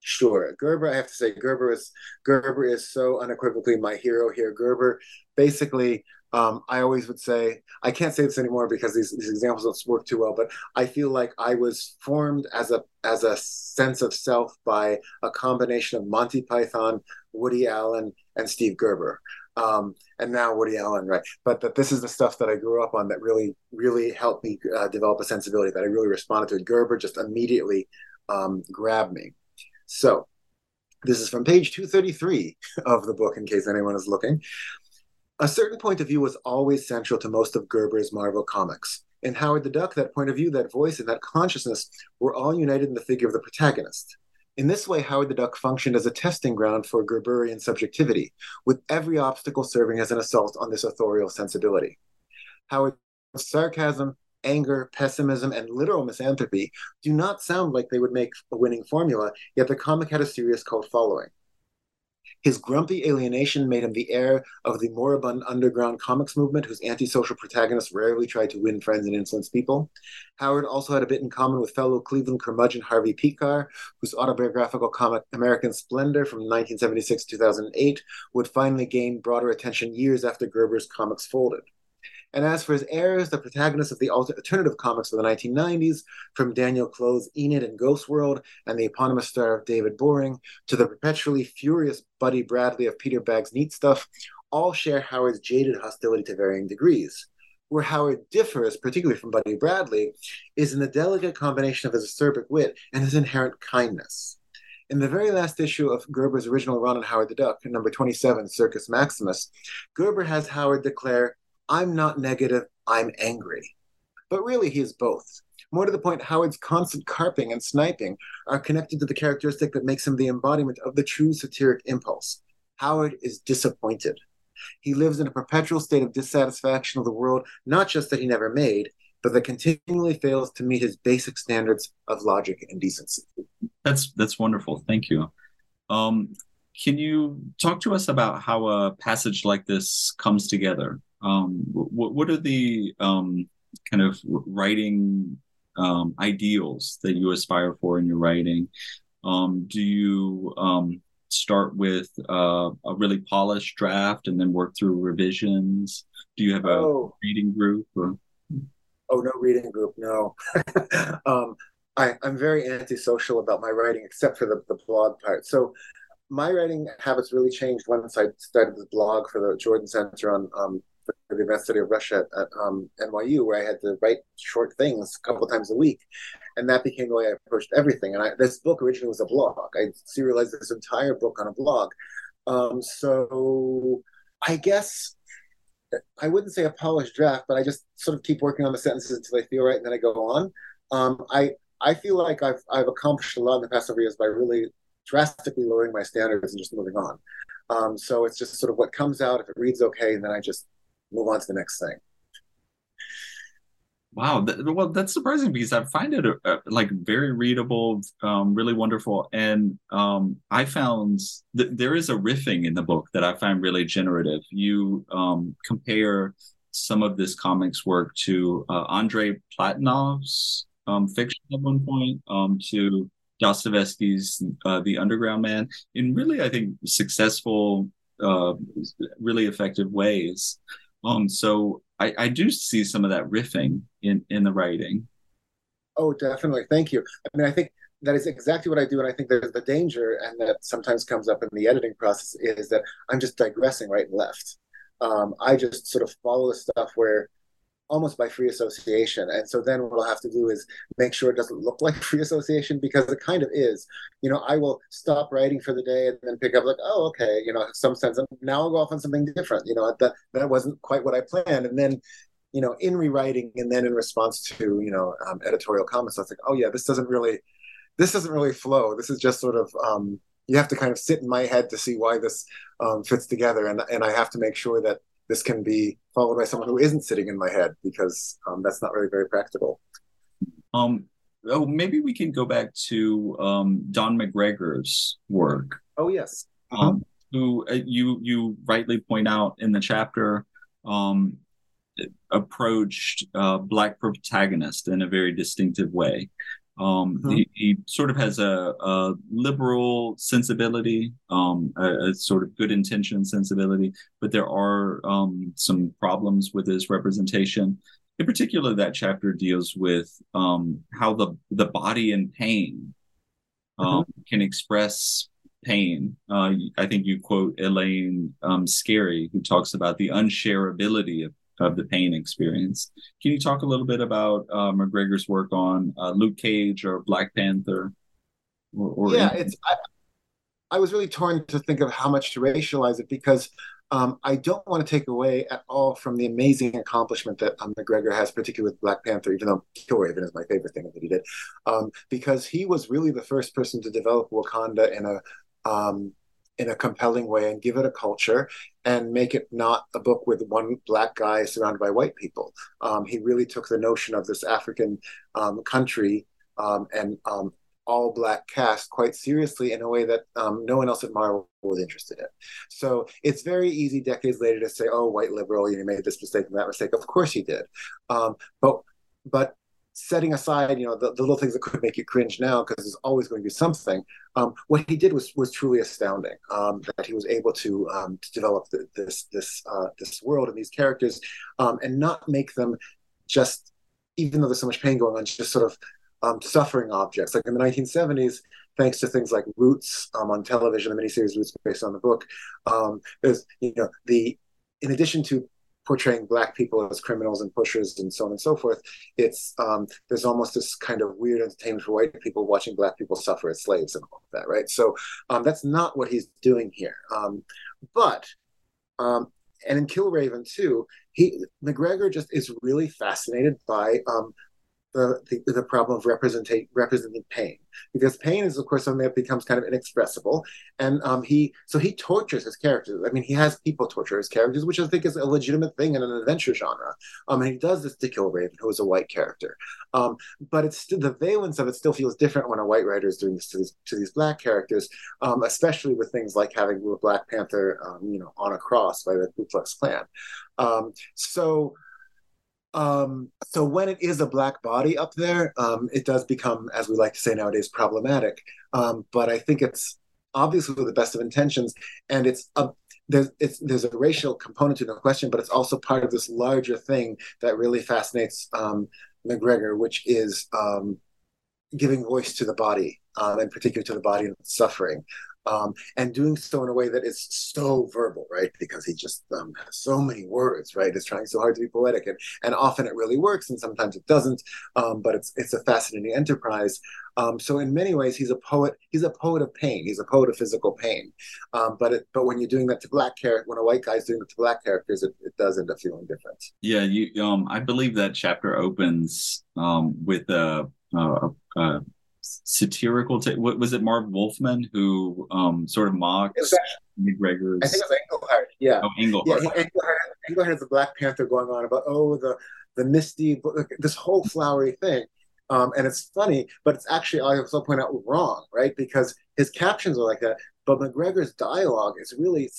Sure, Gerber. I have to say, Gerber is Gerber is so unequivocally my hero here. Gerber basically um, I always would say, I can't say this anymore because these, these examples don't work too well, but I feel like I was formed as a as a sense of self by a combination of Monty Python, Woody Allen, and Steve Gerber. Um, and now Woody Allen, right? But that this is the stuff that I grew up on that really, really helped me uh, develop a sensibility that I really responded to. Gerber just immediately um, grabbed me. So this is from page 233 of the book, in case anyone is looking. A certain point of view was always central to most of Gerber's Marvel comics. In Howard the Duck, that point of view, that voice, and that consciousness were all united in the figure of the protagonist. In this way, Howard the Duck functioned as a testing ground for Gerberian subjectivity, with every obstacle serving as an assault on this authorial sensibility. Howard's sarcasm, anger, pessimism, and literal misanthropy do not sound like they would make a winning formula, yet the comic had a serious cult following. His grumpy alienation made him the heir of the moribund underground comics movement, whose antisocial protagonists rarely tried to win friends and influence people. Howard also had a bit in common with fellow Cleveland curmudgeon Harvey Pekar, whose autobiographical comic American Splendor from 1976 2008 would finally gain broader attention years after Gerber's comics folded. And as for his heirs, the protagonists of the alternative comics of the 1990s, from Daniel Clowes's Enid and Ghost World and the eponymous star of David Boring, to the perpetually furious Buddy Bradley of Peter Bagge's Neat Stuff, all share Howard's jaded hostility to varying degrees. Where Howard differs, particularly from Buddy Bradley, is in the delicate combination of his acerbic wit and his inherent kindness. In the very last issue of Gerber's original run on Howard the Duck, number 27, Circus Maximus, Gerber has Howard declare I'm not negative, I'm angry. but really he is both. More to the point, Howard's constant carping and sniping are connected to the characteristic that makes him the embodiment of the true satiric impulse. Howard is disappointed. He lives in a perpetual state of dissatisfaction of the world, not just that he never made, but that continually fails to meet his basic standards of logic and decency. That's that's wonderful. Thank you. Um, can you talk to us about how a passage like this comes together? Um, what, what are the um, kind of writing um, ideals that you aspire for in your writing? Um, do you um, start with uh, a really polished draft and then work through revisions? Do you have a oh. reading group or? Oh, no reading group, no. um, I, am very antisocial about my writing, except for the, the blog part. So my writing habits really changed once I started the blog for the Jordan Center on um, the Study of Russia at, um, NYU, where I had to write short things a couple times a week, and that became the way I approached everything. And I, this book originally was a blog. I serialized this entire book on a blog. Um, so I guess I wouldn't say a polished draft, but I just sort of keep working on the sentences until I feel right, and then I go on. Um, I I feel like I've I've accomplished a lot in the past several years by really drastically lowering my standards and just moving on. Um, so it's just sort of what comes out. If it reads okay, and then I just move on to the next thing. Wow, well, that's surprising because I find it uh, like very readable, um, really wonderful, and um, I found that there is a riffing in the book that I find really generative. You um, compare some of this comics work to uh, Platonov's um, fiction at one point, um, to Dostoevsky's uh, The Underground Man, in really, I think, successful, uh, really effective ways. Um, so I, I do see some of that riffing in in the writing. Oh, definitely. Thank you. I mean, I think that is exactly what I do, and I think there's the danger, and that sometimes comes up in the editing process, is that I'm just digressing right and left. Um, I just sort of follow the stuff where almost by free association. And so then what I'll have to do is make sure it doesn't look like free association because it kind of is. You know, I will stop writing for the day and then pick up like, oh, okay, you know, some sense. And now I'll go off on something different. You know, that that wasn't quite what I planned. And then, you know, in rewriting and then in response to you know um, editorial comments, I was like, oh yeah, this doesn't really, this doesn't really flow. This is just sort of. Um, you have to kind of sit in my head to see why this um, fits together, and and I have to make sure that this can be followed by someone who isn't sitting in my head because um, that's not really very practical. Um, oh, maybe we can go back to um, Don McGregor's work. Oh yes. Um, who uh, you you rightly point out in the chapter um, approached uh, black protagonist in a very distinctive way. Um, mm-hmm. he, he, sort of has a, a liberal sensibility, um, a, a, sort of good intention sensibility, but there are um, some problems with his representation. In particular, that chapter deals with um, how the the body in pain um, mm-hmm. can express pain. Uh, I think you quote Elaine um, Scarry, who talks about the unshareability of of the pain experience. Can you talk a little bit about uh, McGregor's work on uh, Luke Cage or Black Panther? Or, or yeah, anything? it's. I, I, was really torn to think of how much to racialize it because um, I don't want to take away at all from the amazing accomplishment that um, McGregor has, particularly with Black Panther, even though Killraven is my favorite thing that he did, um, because he was really the first person to develop Wakanda in a um, in a compelling way and give it a culture and make it not a book with one black guy surrounded by white people. Um, he really took the notion of this African um, country um, and um, all black cast quite seriously in a way that um, no one else at Marvel was interested in. So it's very easy decades later to say, "Oh, white liberal, you made this mistake and that mistake." Of course he did, um, but but setting aside, you know, the, the, little things that could make you cringe now, because there's always going to be something. Um, what he did was was truly astounding. Um, that he was able to um, to develop the, this this uh, this world and these characters, um, and not make them just, even though there's so much pain going on, just sort of um, suffering objects. Like in the 1970s, thanks to things like Roots um, on television, the miniseries Roots based on the book, there's you know the in addition to portraying black people as criminals and pushers and so on and so forth it's um, there's almost this kind of weird entertainment for white people watching black people suffer as slaves and all of that right? So um, that's not what he's doing here. Um, but um, and in Killraven too he McGregor just is really fascinated by um, the, the, the problem of representing representing pain. Because pain is of course something that becomes kind of inexpressible. And um, he so he tortures his characters. I mean he has people torture his characters which i think is a legitimate thing in an adventure genre. Um, and he does this to Killraven who is a white character. Um, but it's the valence of it still feels different when a white writer is doing this to these to these black characters um, especially with things like having black panther um, you know on a cross by the ku klux klan. Um, so um, so when it is a black body up there, um, it does become, as we like to say nowadays, problematic. Um, but I think it's obviously with the best of intentions, and it's a there's it's, there's a racial component to the question, but it's also part of this larger thing that really fascinates um, McGregor, which is um, giving voice to the body, um, in particular to the body and suffering um, and doing so in a way that is so verbal, right? Because he just um, has so many words, right? Is trying so hard to be poetic, and and often it really works, and sometimes it doesn't. Um, but it's it's a fascinating enterprise. Um, so in many ways, he's a poet. He's a poet of pain. He's a poet of physical pain. Um, but it, but when you're doing that to black character, when a white guy's doing it to black characters, it, it does end up feeling different. Yeah, you. Um, I believe that chapter opens um, with a. a, a satirical. T- what was it? Marv Wolfman who um, sort of mocks McGregor's. I think it was Englehart. Yeah. Oh, Englehart. Yeah, Englehart, Englehart has the Black Panther going on about oh the the misty this whole flowery thing. Um, and it's funny, but it's actually I also point out wrong, right? Because his captions are like that, but McGregor's dialogue is really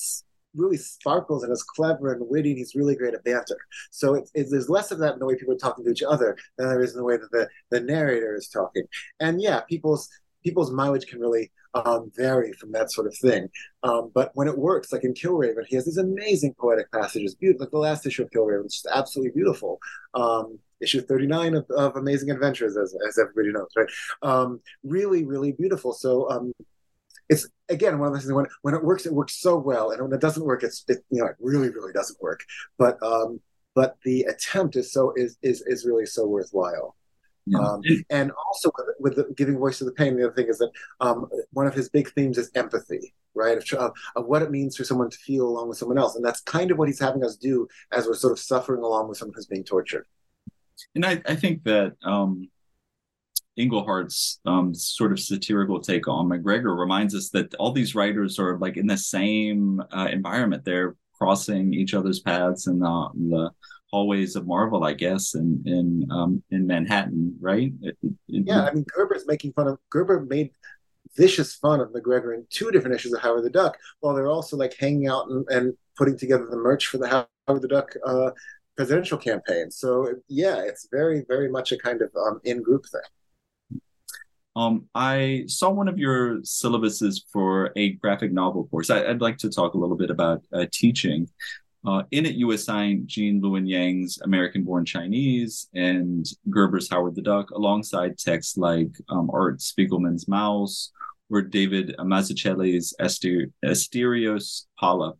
really sparkles and is clever and witty. And he's really great at banter. So it's, it's, there's less of that in the way people are talking to each other than there is in the way that the, the narrator is talking. And yeah, people's people's mileage can really um, vary from that sort of thing. Um, but when it works, like in Killraven, he has these amazing poetic passages. Beautiful, like the last issue of Killraven, which is absolutely beautiful. Um, issue 39 of, of Amazing Adventures, as, as everybody knows, right? Um, really, really beautiful. So um, it's again one of those things when when it works, it works so well, and when it doesn't work, it's it, you know it really really doesn't work. But um, but the attempt is so is is is really so worthwhile. Yeah. Um, and also with, with the, giving voice to the pain, the other thing is that um, one of his big themes is empathy, right? Of, of, of, what it means for someone to feel along with someone else, and that's kind of what he's having us do as we're sort of suffering along with someone who's being tortured. And I, I think that um, Englehart's um, sort of satirical take on McGregor reminds us that all these writers are like in the same uh, environment. They're crossing each other's paths in the, the hallways of Marvel, I guess, in in um, in Manhattan, right? Yeah, I mean, Gerber's making fun of Gerber made vicious fun of McGregor in two different issues of Howard the Duck, while they're also like hanging out and, and putting together the merch for the Howard the Duck uh, presidential campaign. So yeah, it's very very much a kind of um, in group thing. Um, I saw one of your syllabuses for a graphic novel course. I, would like to talk a little bit about uh, teaching. Uh, in it, you assigned Gene Luen Yang's American Born Chinese and Gerber's Howard the Duck alongside texts like um, Art Spiegelman's Maus or David Mazzucchelli's Aster- Asterios Polyp.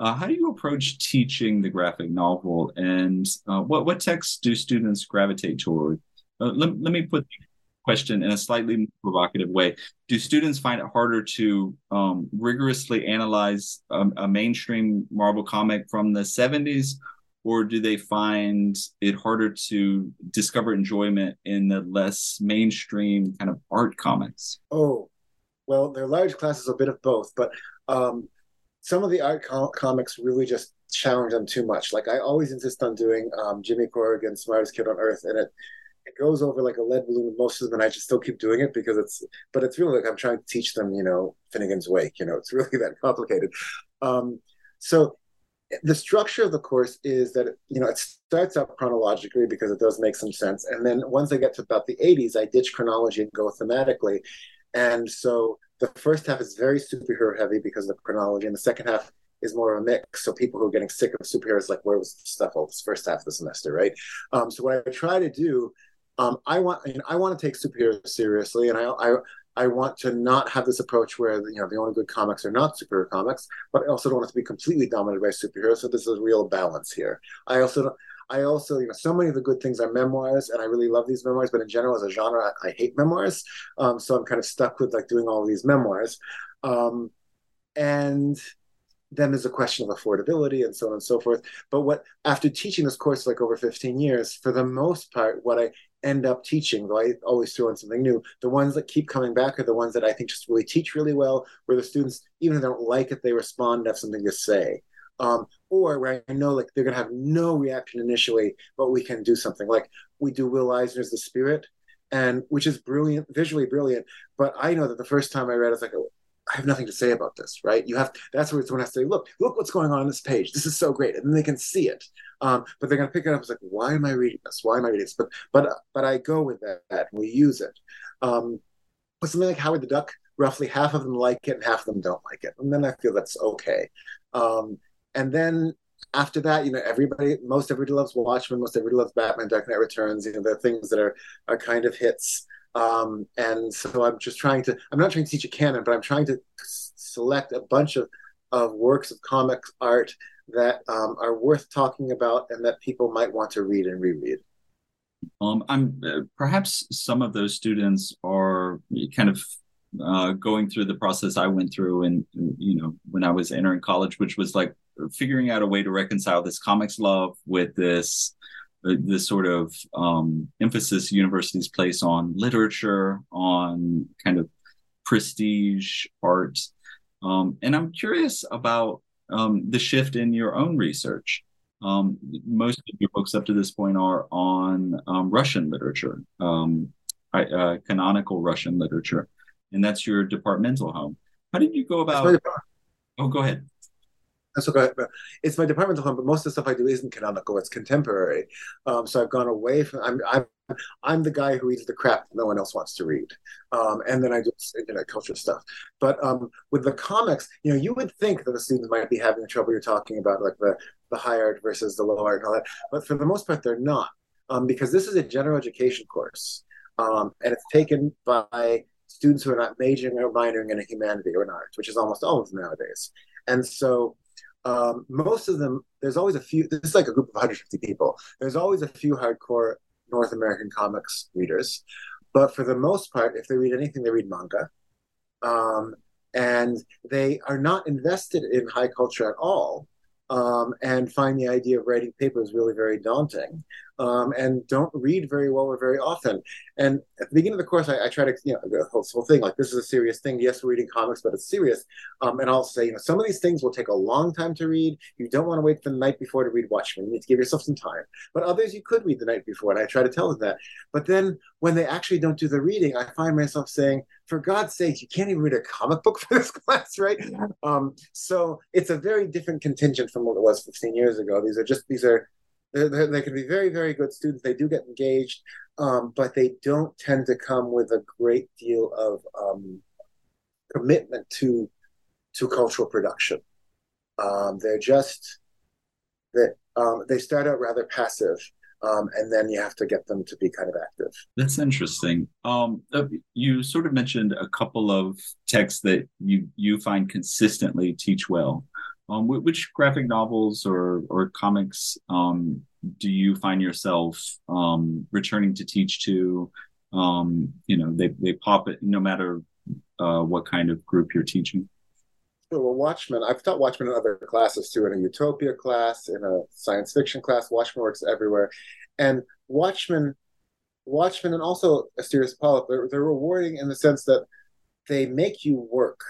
Uh, how do you approach teaching the graphic novel, and uh, what what texts do students gravitate toward? Uh, let, let me put question in a slightly provocative way. Do students find it harder to um, rigorously analyze a, a, mainstream Marvel comic from the 70s, or do they find it harder to discover enjoyment in the less mainstream kind of art comics? Oh, well, they're large classes, a bit of both, but um, some of the art com- comics really just challenge them too much. Like I always insist on doing um, Jimmy Corrigan, Smartest Kid on Earth, and it it goes over like a lead balloon most of them and i just still keep doing it because it's but it's really like i'm trying to teach them you know finnegan's wake you know it's really that complicated um, so the structure of the course is that you know it starts out chronologically because it does make some sense and then once i get to about the 80s i ditch chronology and go thematically and so the first half is very superhero heavy because of the chronology and the second half is more of a mix. So people who are getting sick of superheroes, like where was the stuff all this first half of the semester, right? Um, so what I try to do um, I want know, I want to take superheroes seriously, and I, I I want to not have this approach where you know the only good comics are not superhero comics, but I also don't want it to be completely dominated by superheroes. So there's a real balance here. I also I also you know so many of the good things are memoirs, and I really love these memoirs. But in general, as a genre, I, I hate memoirs. Um, so I'm kind of stuck with like doing all these memoirs, um, and then there's a question of affordability and so on and so forth. But what after teaching this course like over 15 years, for the most part, what I end up teaching, though I always throw in something new, the ones that keep coming back are the ones that I think just really teach really well, where the students, even if they don't like it, they respond and have something to say. Um, or where I know like they're gonna have no reaction initially, but we can do something. Like we do Will Eisner's The Spirit, and which is brilliant, visually brilliant. But I know that the first time I read it, I like, I have nothing to say about this, right? You have that's where someone has to say, look, look what's going on in this page. This is so great, and then they can see it. Um, but they're going to pick it up. It's like, why am I reading this? Why am I reading this? But but but I go with that. and we use it. Um, but something like Howard the Duck, roughly half of them like it and half of them don't like it, and then I feel that's okay. Um, and then after that, you know, everybody, most everybody loves Watchmen, most everybody loves Batman, Dark Knight Returns. You know, the things that are are kind of hits. Um, and so I'm just trying to, I'm not trying to teach a canon, but I'm trying to select a bunch of, of works of comics art that um, are worth talking about and that people might want to read and reread. Um, I'm uh, perhaps some of those students are kind of uh, going through the process I went through, and you know, when I was entering college, which was like figuring out a way to reconcile this comics love with this this sort of um, emphasis universities place on literature, on kind of prestige art. Um, and I'm curious about um, the shift in your own research. Um, most of your books up to this point are on um, Russian literature, um, uh, canonical Russian literature, and that's your departmental home. How did you go about? Oh, go ahead. It's my departmental home, but most of the stuff I do isn't canonical; it's contemporary. Um, so I've gone away from. I'm, I'm I'm the guy who reads the crap no one else wants to read, um, and then I do internet culture stuff. But um, with the comics, you know, you would think that the students might be having the trouble you're talking about, like the the high art versus the low art and all that. But for the most part, they're not, um, because this is a general education course, um, and it's taken by students who are not majoring or minoring in a humanity or an art, which is almost all of them nowadays. And so um, most of them, there's always a few, this is like a group of 150 people. There's always a few hardcore North American comics readers. But for the most part, if they read anything, they read manga. Um, and they are not invested in high culture at all um, and find the idea of writing papers really very daunting um, and don't read very well or very often. And at the beginning of the course, I, I try to, you know, the whole, whole, thing like this is a serious thing. Yes, we're reading comics, but it's serious. Um, and I'll say, you know, some of these things will take a long time to read. You don't want to wait for the night before to read Watchmen. You need to give yourself some time. But others you could read the night before, and I try to tell them that. But then when they actually don't do the reading, I find myself saying, for God's sake, you can't even read a comic book for this class, right? Um, so it's a very different contingent from what it was 15 years ago. These are just these are they're, they can be very, very good students. They do get engaged, um, but they don't tend to come with a great deal of um, commitment to to cultural production. Um, they're just that um, they start out rather passive, um, and then you have to get them to be kind of active. That's interesting. Um, uh, you sort of mentioned a couple of texts that you you find consistently teach well. Um, which graphic novels or or comics um, do you find yourself um, returning to teach to? Um, you know, they they pop it no matter uh, what kind of group you're teaching. Well, Watchmen, I've taught Watchmen in other classes too, in a utopia class, in a science fiction class. Watchmen works everywhere, and Watchmen, Watchmen, and also Asterios Polyp, they're, they're rewarding in the sense that they make you work,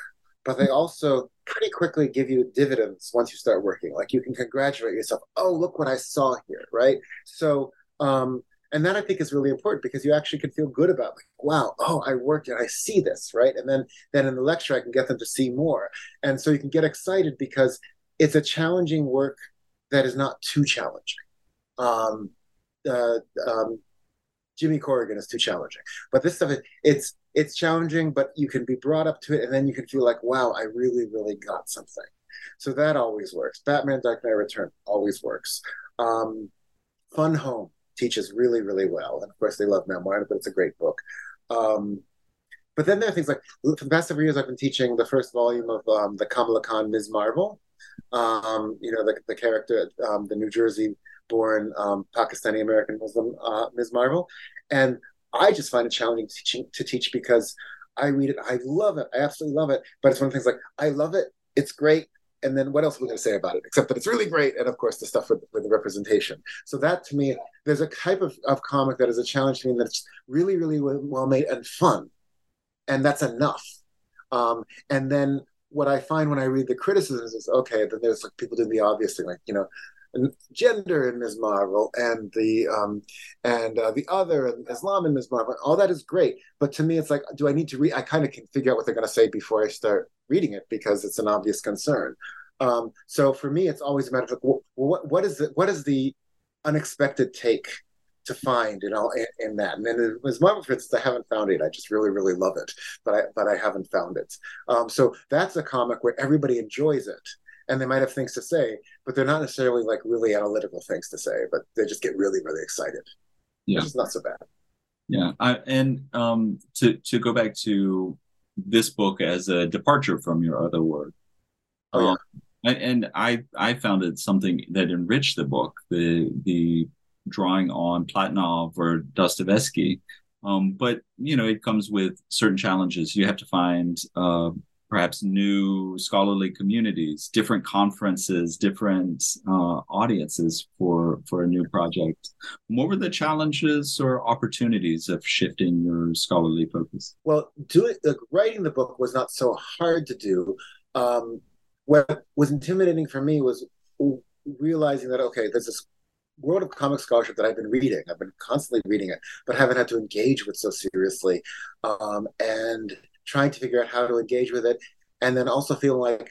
but they also pretty quickly give you dividends once you start working. Like you can congratulate yourself. Oh, look what I saw here, right? So, um, and that I think is really important because you actually can feel good about like, wow, oh, I worked and I see this, right? And then then in the lecture I can get them to see more, and so you can get excited because it's a challenging work that is not too challenging. Um, uh, um, Jimmy Corrigan is too challenging, but this stuff it's it's challenging, but you can be brought up to it, and then you can feel like, wow, I really, really got something. So that always works. Batman: Dark Knight Return always works. Um, Fun Home teaches really, really well, and of course they love memoir, but it's a great book. Um, but then there are things like for the past several years, I've been teaching the first volume of um, the Kamala Khan Ms. Marvel. Um, you know, the, the character, um, the New Jersey born um, Pakistani American Muslim uh, Ms. Marvel. And I just find it challenging to teach, to teach because I read it, I love it, I absolutely love it. But it's one of the things like I love it, it's great, and then what else are we going to say about it except that it's really great and of course the stuff with, with the representation so that to me there's a type of, of comic that is a challenge to me that's really really well made and fun and that's enough um, and then what i find when i read the criticisms is okay then there's like people doing the obvious thing like you know gender in Ms. Marvel and the um, and uh, the other and Islam in Ms. Marvel. All that is great, but to me, it's like, do I need to read? I kind of can figure out what they're going to say before I start reading it because it's an obvious concern. Um, so for me, it's always a matter of like, what what is the what is the unexpected take to find, you know, in, in that. And then Ms. Marvel, instance, I haven't found it. I just really, really love it, but I but I haven't found it. Um, so that's a comic where everybody enjoys it and they might have things to say, but they're not necessarily like really analytical things to say, but they just get really, really excited. Yeah. It's not so bad. Yeah. I, and um, to, to go back to this book as a departure from your other work. Oh, yeah. Um, and I, I found it something that enriched the book, the, the drawing on Platonov or Dostoevsky. Um, but you know, it comes with certain challenges. You have to find uh, perhaps new scholarly communities, different conferences, different uh, audiences for for a new project. What were the challenges or opportunities of shifting your scholarly focus? Well, doing like, writing the book was not so hard to do. Um, what was intimidating for me was realizing that okay, there's this world of comic scholarship that I've been reading. I've been constantly reading it, but haven't had to engage with so seriously. Um, and trying to figure out how to engage with it, and then also feeling like,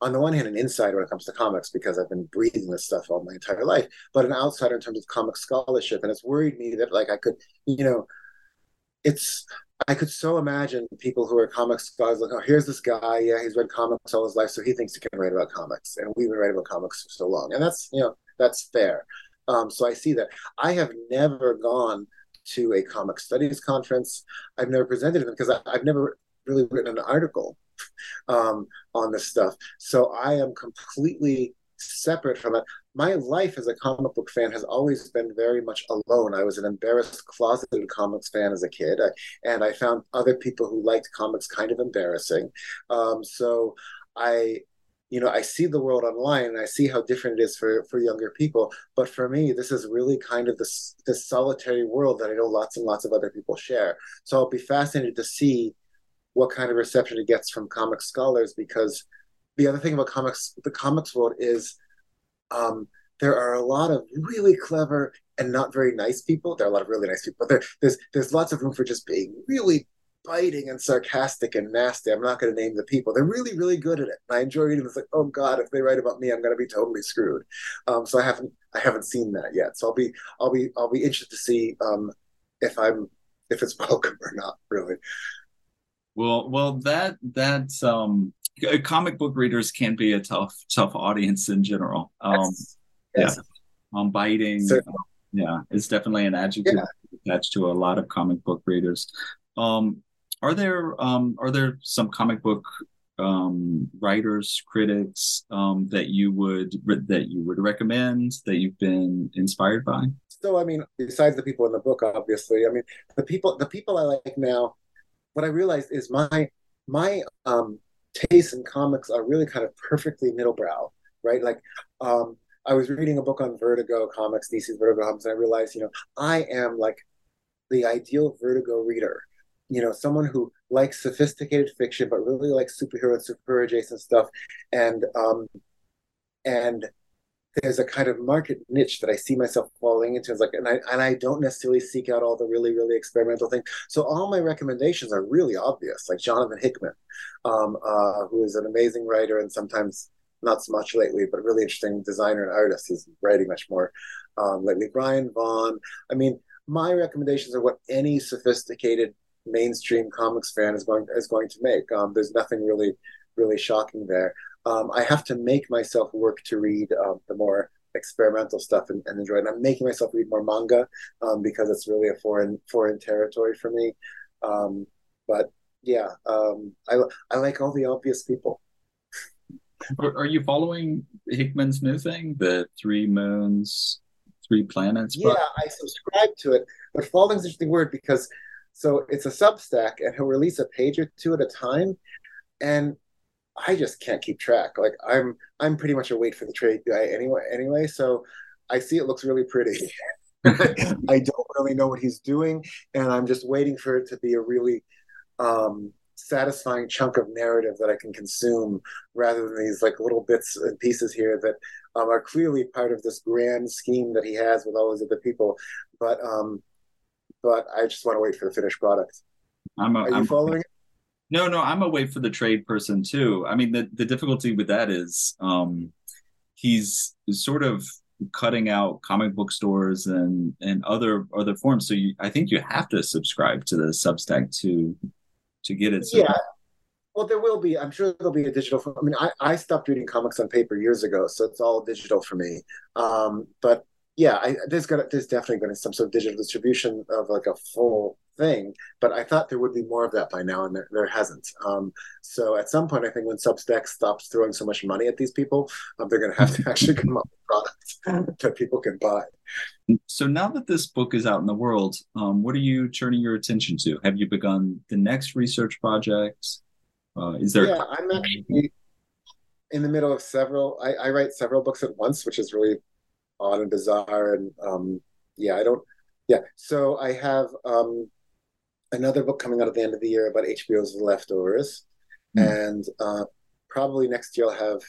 on the one hand, an insider when it comes to comics because I've been breathing this stuff all my entire life, but an outsider in terms of comic scholarship, and it's worried me that like I could, you know, it's I could so imagine people who are comic scholars like, oh, here's this guy, yeah, he's read comics all his life, so he thinks he can write about comics, and we've been writing about comics for so long, and that's you know that's fair. Um, so I see that. I have never gone to a comic studies conference. I've never presented them because I, have never really written an article um, on this stuff. So I am completely separate from it. My life as a comic book fan has always been very much alone. I was an embarrassed, closeted comics fan as a kid, I, and I found other people who liked comics kind of embarrassing. Um, so I you know i see the world online and i see how different it is for for younger people but for me this is really kind of this this solitary world that i know lots and lots of other people share so i'll be fascinated to see what kind of reception it gets from comic scholars because the other thing about comics the comics world is um, there are a lot of really clever and not very nice people there are a lot of really nice people there, there's there's lots of room for just being really biting and sarcastic and nasty. I'm not going to name the people. They're really, really good at it. And I enjoy reading. It's like, oh God, if they write about me, I'm going to be totally screwed. Um, so I haven't, I haven't seen that yet. So I'll be, I'll be, I'll be interested to see um, if I'm, if it's welcome or not. Really. Well, well, that that's um, comic book readers can be a tough, tough audience in general. Um, yes. Yes. Yeah, um, biting. Yeah, it's definitely an adjective yeah. attached to a lot of comic book readers. Um, are there um, are there some comic book um, writers, critics um, that you would that you would recommend that you've been inspired by? So, I mean, besides the people in the book, obviously, I mean, the people the people I like now what I realized is my my um, tastes in comics are really kind of perfectly middlebrow, right? Like um, I was reading a book on Vertigo comics, DC's Vertigo comics, and I realized, you know, I am like the ideal Vertigo reader. You know, someone who likes sophisticated fiction, but really likes superhero and super adjacent stuff, and um, and there's a kind of market niche that I see myself falling into. It's like, and I and I don't necessarily seek out all the really really experimental things. So all my recommendations are really obvious, like Jonathan Hickman, um, uh, who is an amazing writer and sometimes not so much lately, but really interesting designer and artist. He's writing much more um, lately. Brian Vaughan. I mean, my recommendations are what any sophisticated mainstream comics fan is going is going to make. Um, there's nothing really really shocking there um, I have to make myself work to read um, the more experimental stuff and, and, enjoy it. And I'm making myself read more manga um, because it's really a foreign foreign territory for me. Um, but yeah, um, I I like all the obvious people. Are you following Hickman's new thing, the three moons, three planets? Yeah, I subscribe to it, but following is an interesting word because so it's a Substack, and he'll release a page or two at a time, and I just can't keep track. Like I'm I'm pretty much a wait for the trade guy anyway. Anyway, so I see it looks really pretty. I don't really know what he's doing, and I'm just waiting for it to be a really um, satisfying chunk of narrative that I can consume, rather than these like little bits and pieces here that um, are clearly part of this grand scheme that he has with all those other people. But um, but I just want to wait for the finished product. I'm a, Are you I'm, following? No, no, I'm a wait for the trade person too. I mean, the, the difficulty with that is um, he's sort of cutting out comic book stores and and other other forms. So you, I think you have to subscribe to the Substack to to get it. So yeah. Well, there will be. I'm sure there'll be a digital. I mean, I, I stopped reading comics on paper years ago, so it's all digital for me. Um, but yeah, I, there's got there's definitely going to be some sort of digital distribution of like a full thing. But I thought there would be more of that by now, and there, there hasn't. Um, so at some point, I think when Substack stops throwing so much money at these people, um, they're going to have to actually come up with products that people can buy. So now that this book is out in the world, um, what are you turning your attention to? Have you begun the next research projects? Uh, is there? Yeah, I'm actually in the middle of several. I, I write several books at once, which is really odd and bizarre. And um, yeah, I don't. Yeah, so I have um, another book coming out at the end of the year about HBO's The Leftovers, mm. and uh, probably next year I'll have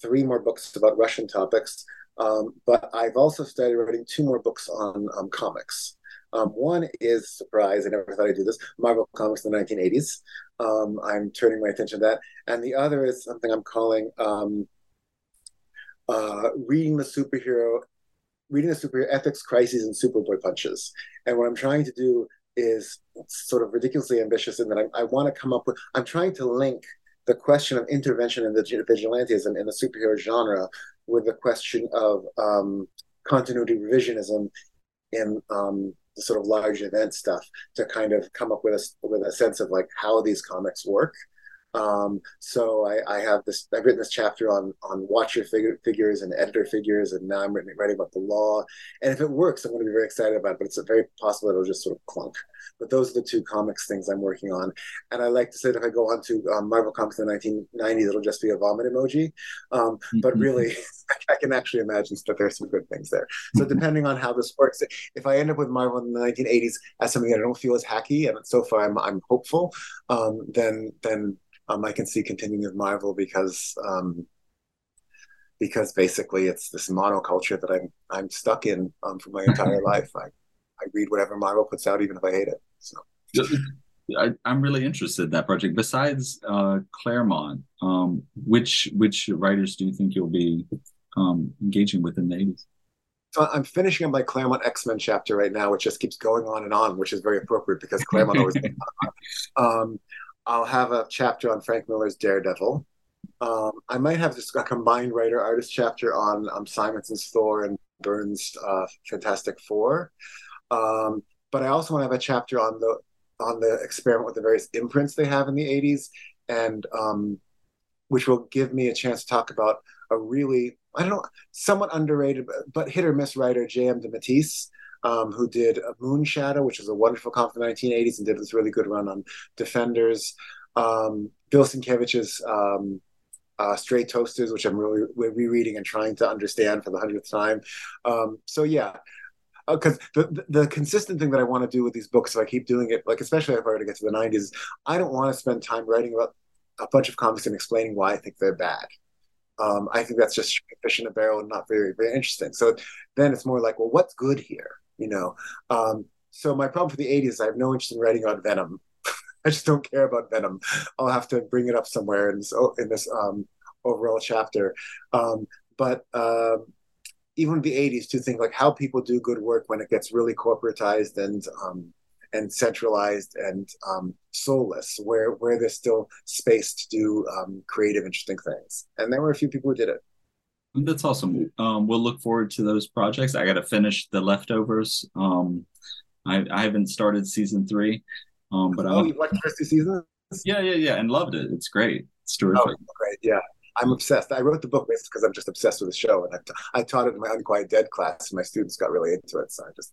three more books about Russian topics. Um, but I've also started writing two more books on um, comics. Um, one is surprise. I never thought I'd do this. Marvel Comics in the 1980s. Um, I'm turning my attention to that, and the other is something I'm calling um, uh, reading the superhero, reading the superhero ethics, crises, and Superboy punches. And what I'm trying to do is sort of ridiculously ambitious in that I, I want to come up with. I'm trying to link the question of intervention in the vigilantism in the superhero genre with the question of um, continuity revisionism in um, the sort of large event stuff to kind of come up with a with a sense of like how these comics work um, so I, I, have this. I've written this chapter on on watcher figure, figures and editor figures, and now I'm writing, writing about the law. And if it works, I'm going to be very excited about it. But it's very possible it'll just sort of clunk. But those are the two comics things I'm working on. And I like to say that if I go on to um, Marvel Comics in the 1990s, it'll just be a vomit emoji. Um, mm-hmm. But really, I can actually imagine that there's some good things there. So depending on how this works, if I end up with Marvel in the 1980s as something that I don't feel as hacky, and so far I'm I'm hopeful, um, then then um, I can see continuing with Marvel because um, because basically it's this monoculture that I'm I'm stuck in um, for my entire life. I I read whatever Marvel puts out, even if I hate it. So. I, am really interested in that project. Besides uh, Claremont, um, which which writers do you think you'll be um, engaging with in the 80s? So I'm finishing up my Claremont X Men chapter right now, which just keeps going on and on, which is very appropriate because Claremont always. um, I'll have a chapter on Frank Miller's Daredevil. Um, I might have just a combined writer artist chapter on um, Simonson's Thor and Byrne's uh, Fantastic Four. Um, but I also want to have a chapter on the on the experiment with the various imprints they have in the 80s, and um, which will give me a chance to talk about a really I don't know somewhat underrated but hit or miss writer J.M. DeMatteis um, who did Moonshadow, which is a wonderful comic from the 1980s and did this really good run on Defenders. Um, Bill Sienkiewicz's um, uh, Stray Toasters, which I'm really re- rereading and trying to understand for the hundredth time. Um, so yeah, because uh, the, the, the consistent thing that I want to do with these books, if I keep doing it, like especially if I were to get to the 90s, I don't want to spend time writing about a bunch of comics and explaining why I think they're bad. Um, I think that's just fish in a barrel and not very very interesting. So then it's more like, well, what's good here? You know. Um, so my problem for the 80s is I have no interest in writing about Venom. I just don't care about Venom. I'll have to bring it up somewhere in this in this um, overall chapter. Um, but uh, even the 80s, to think like how people do good work when it gets really corporatized and um, and centralized and um, soulless, where where there's still space to do um, creative, interesting things. And there were a few people who did it. That's awesome. Um, we'll look forward to those projects. I got to finish the leftovers. Um, I, I haven't started season three, um, but oh, I'll, you watched the first two seasons? Yeah, yeah, yeah, and loved it. It's great. It's terrific. Oh, great. Yeah, I'm obsessed. I wrote the book basically because I'm just obsessed with the show, and I, t- I taught it in my Unquiet Dead class, and my students got really into it. So I just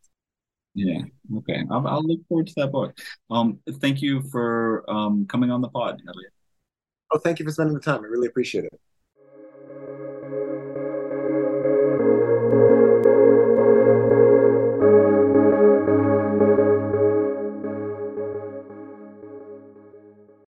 yeah. Okay. I'll, I'll, look forward to that book. Um, thank you for um, coming on the pod, Eliot. Oh, thank you for spending the time. I really appreciate it.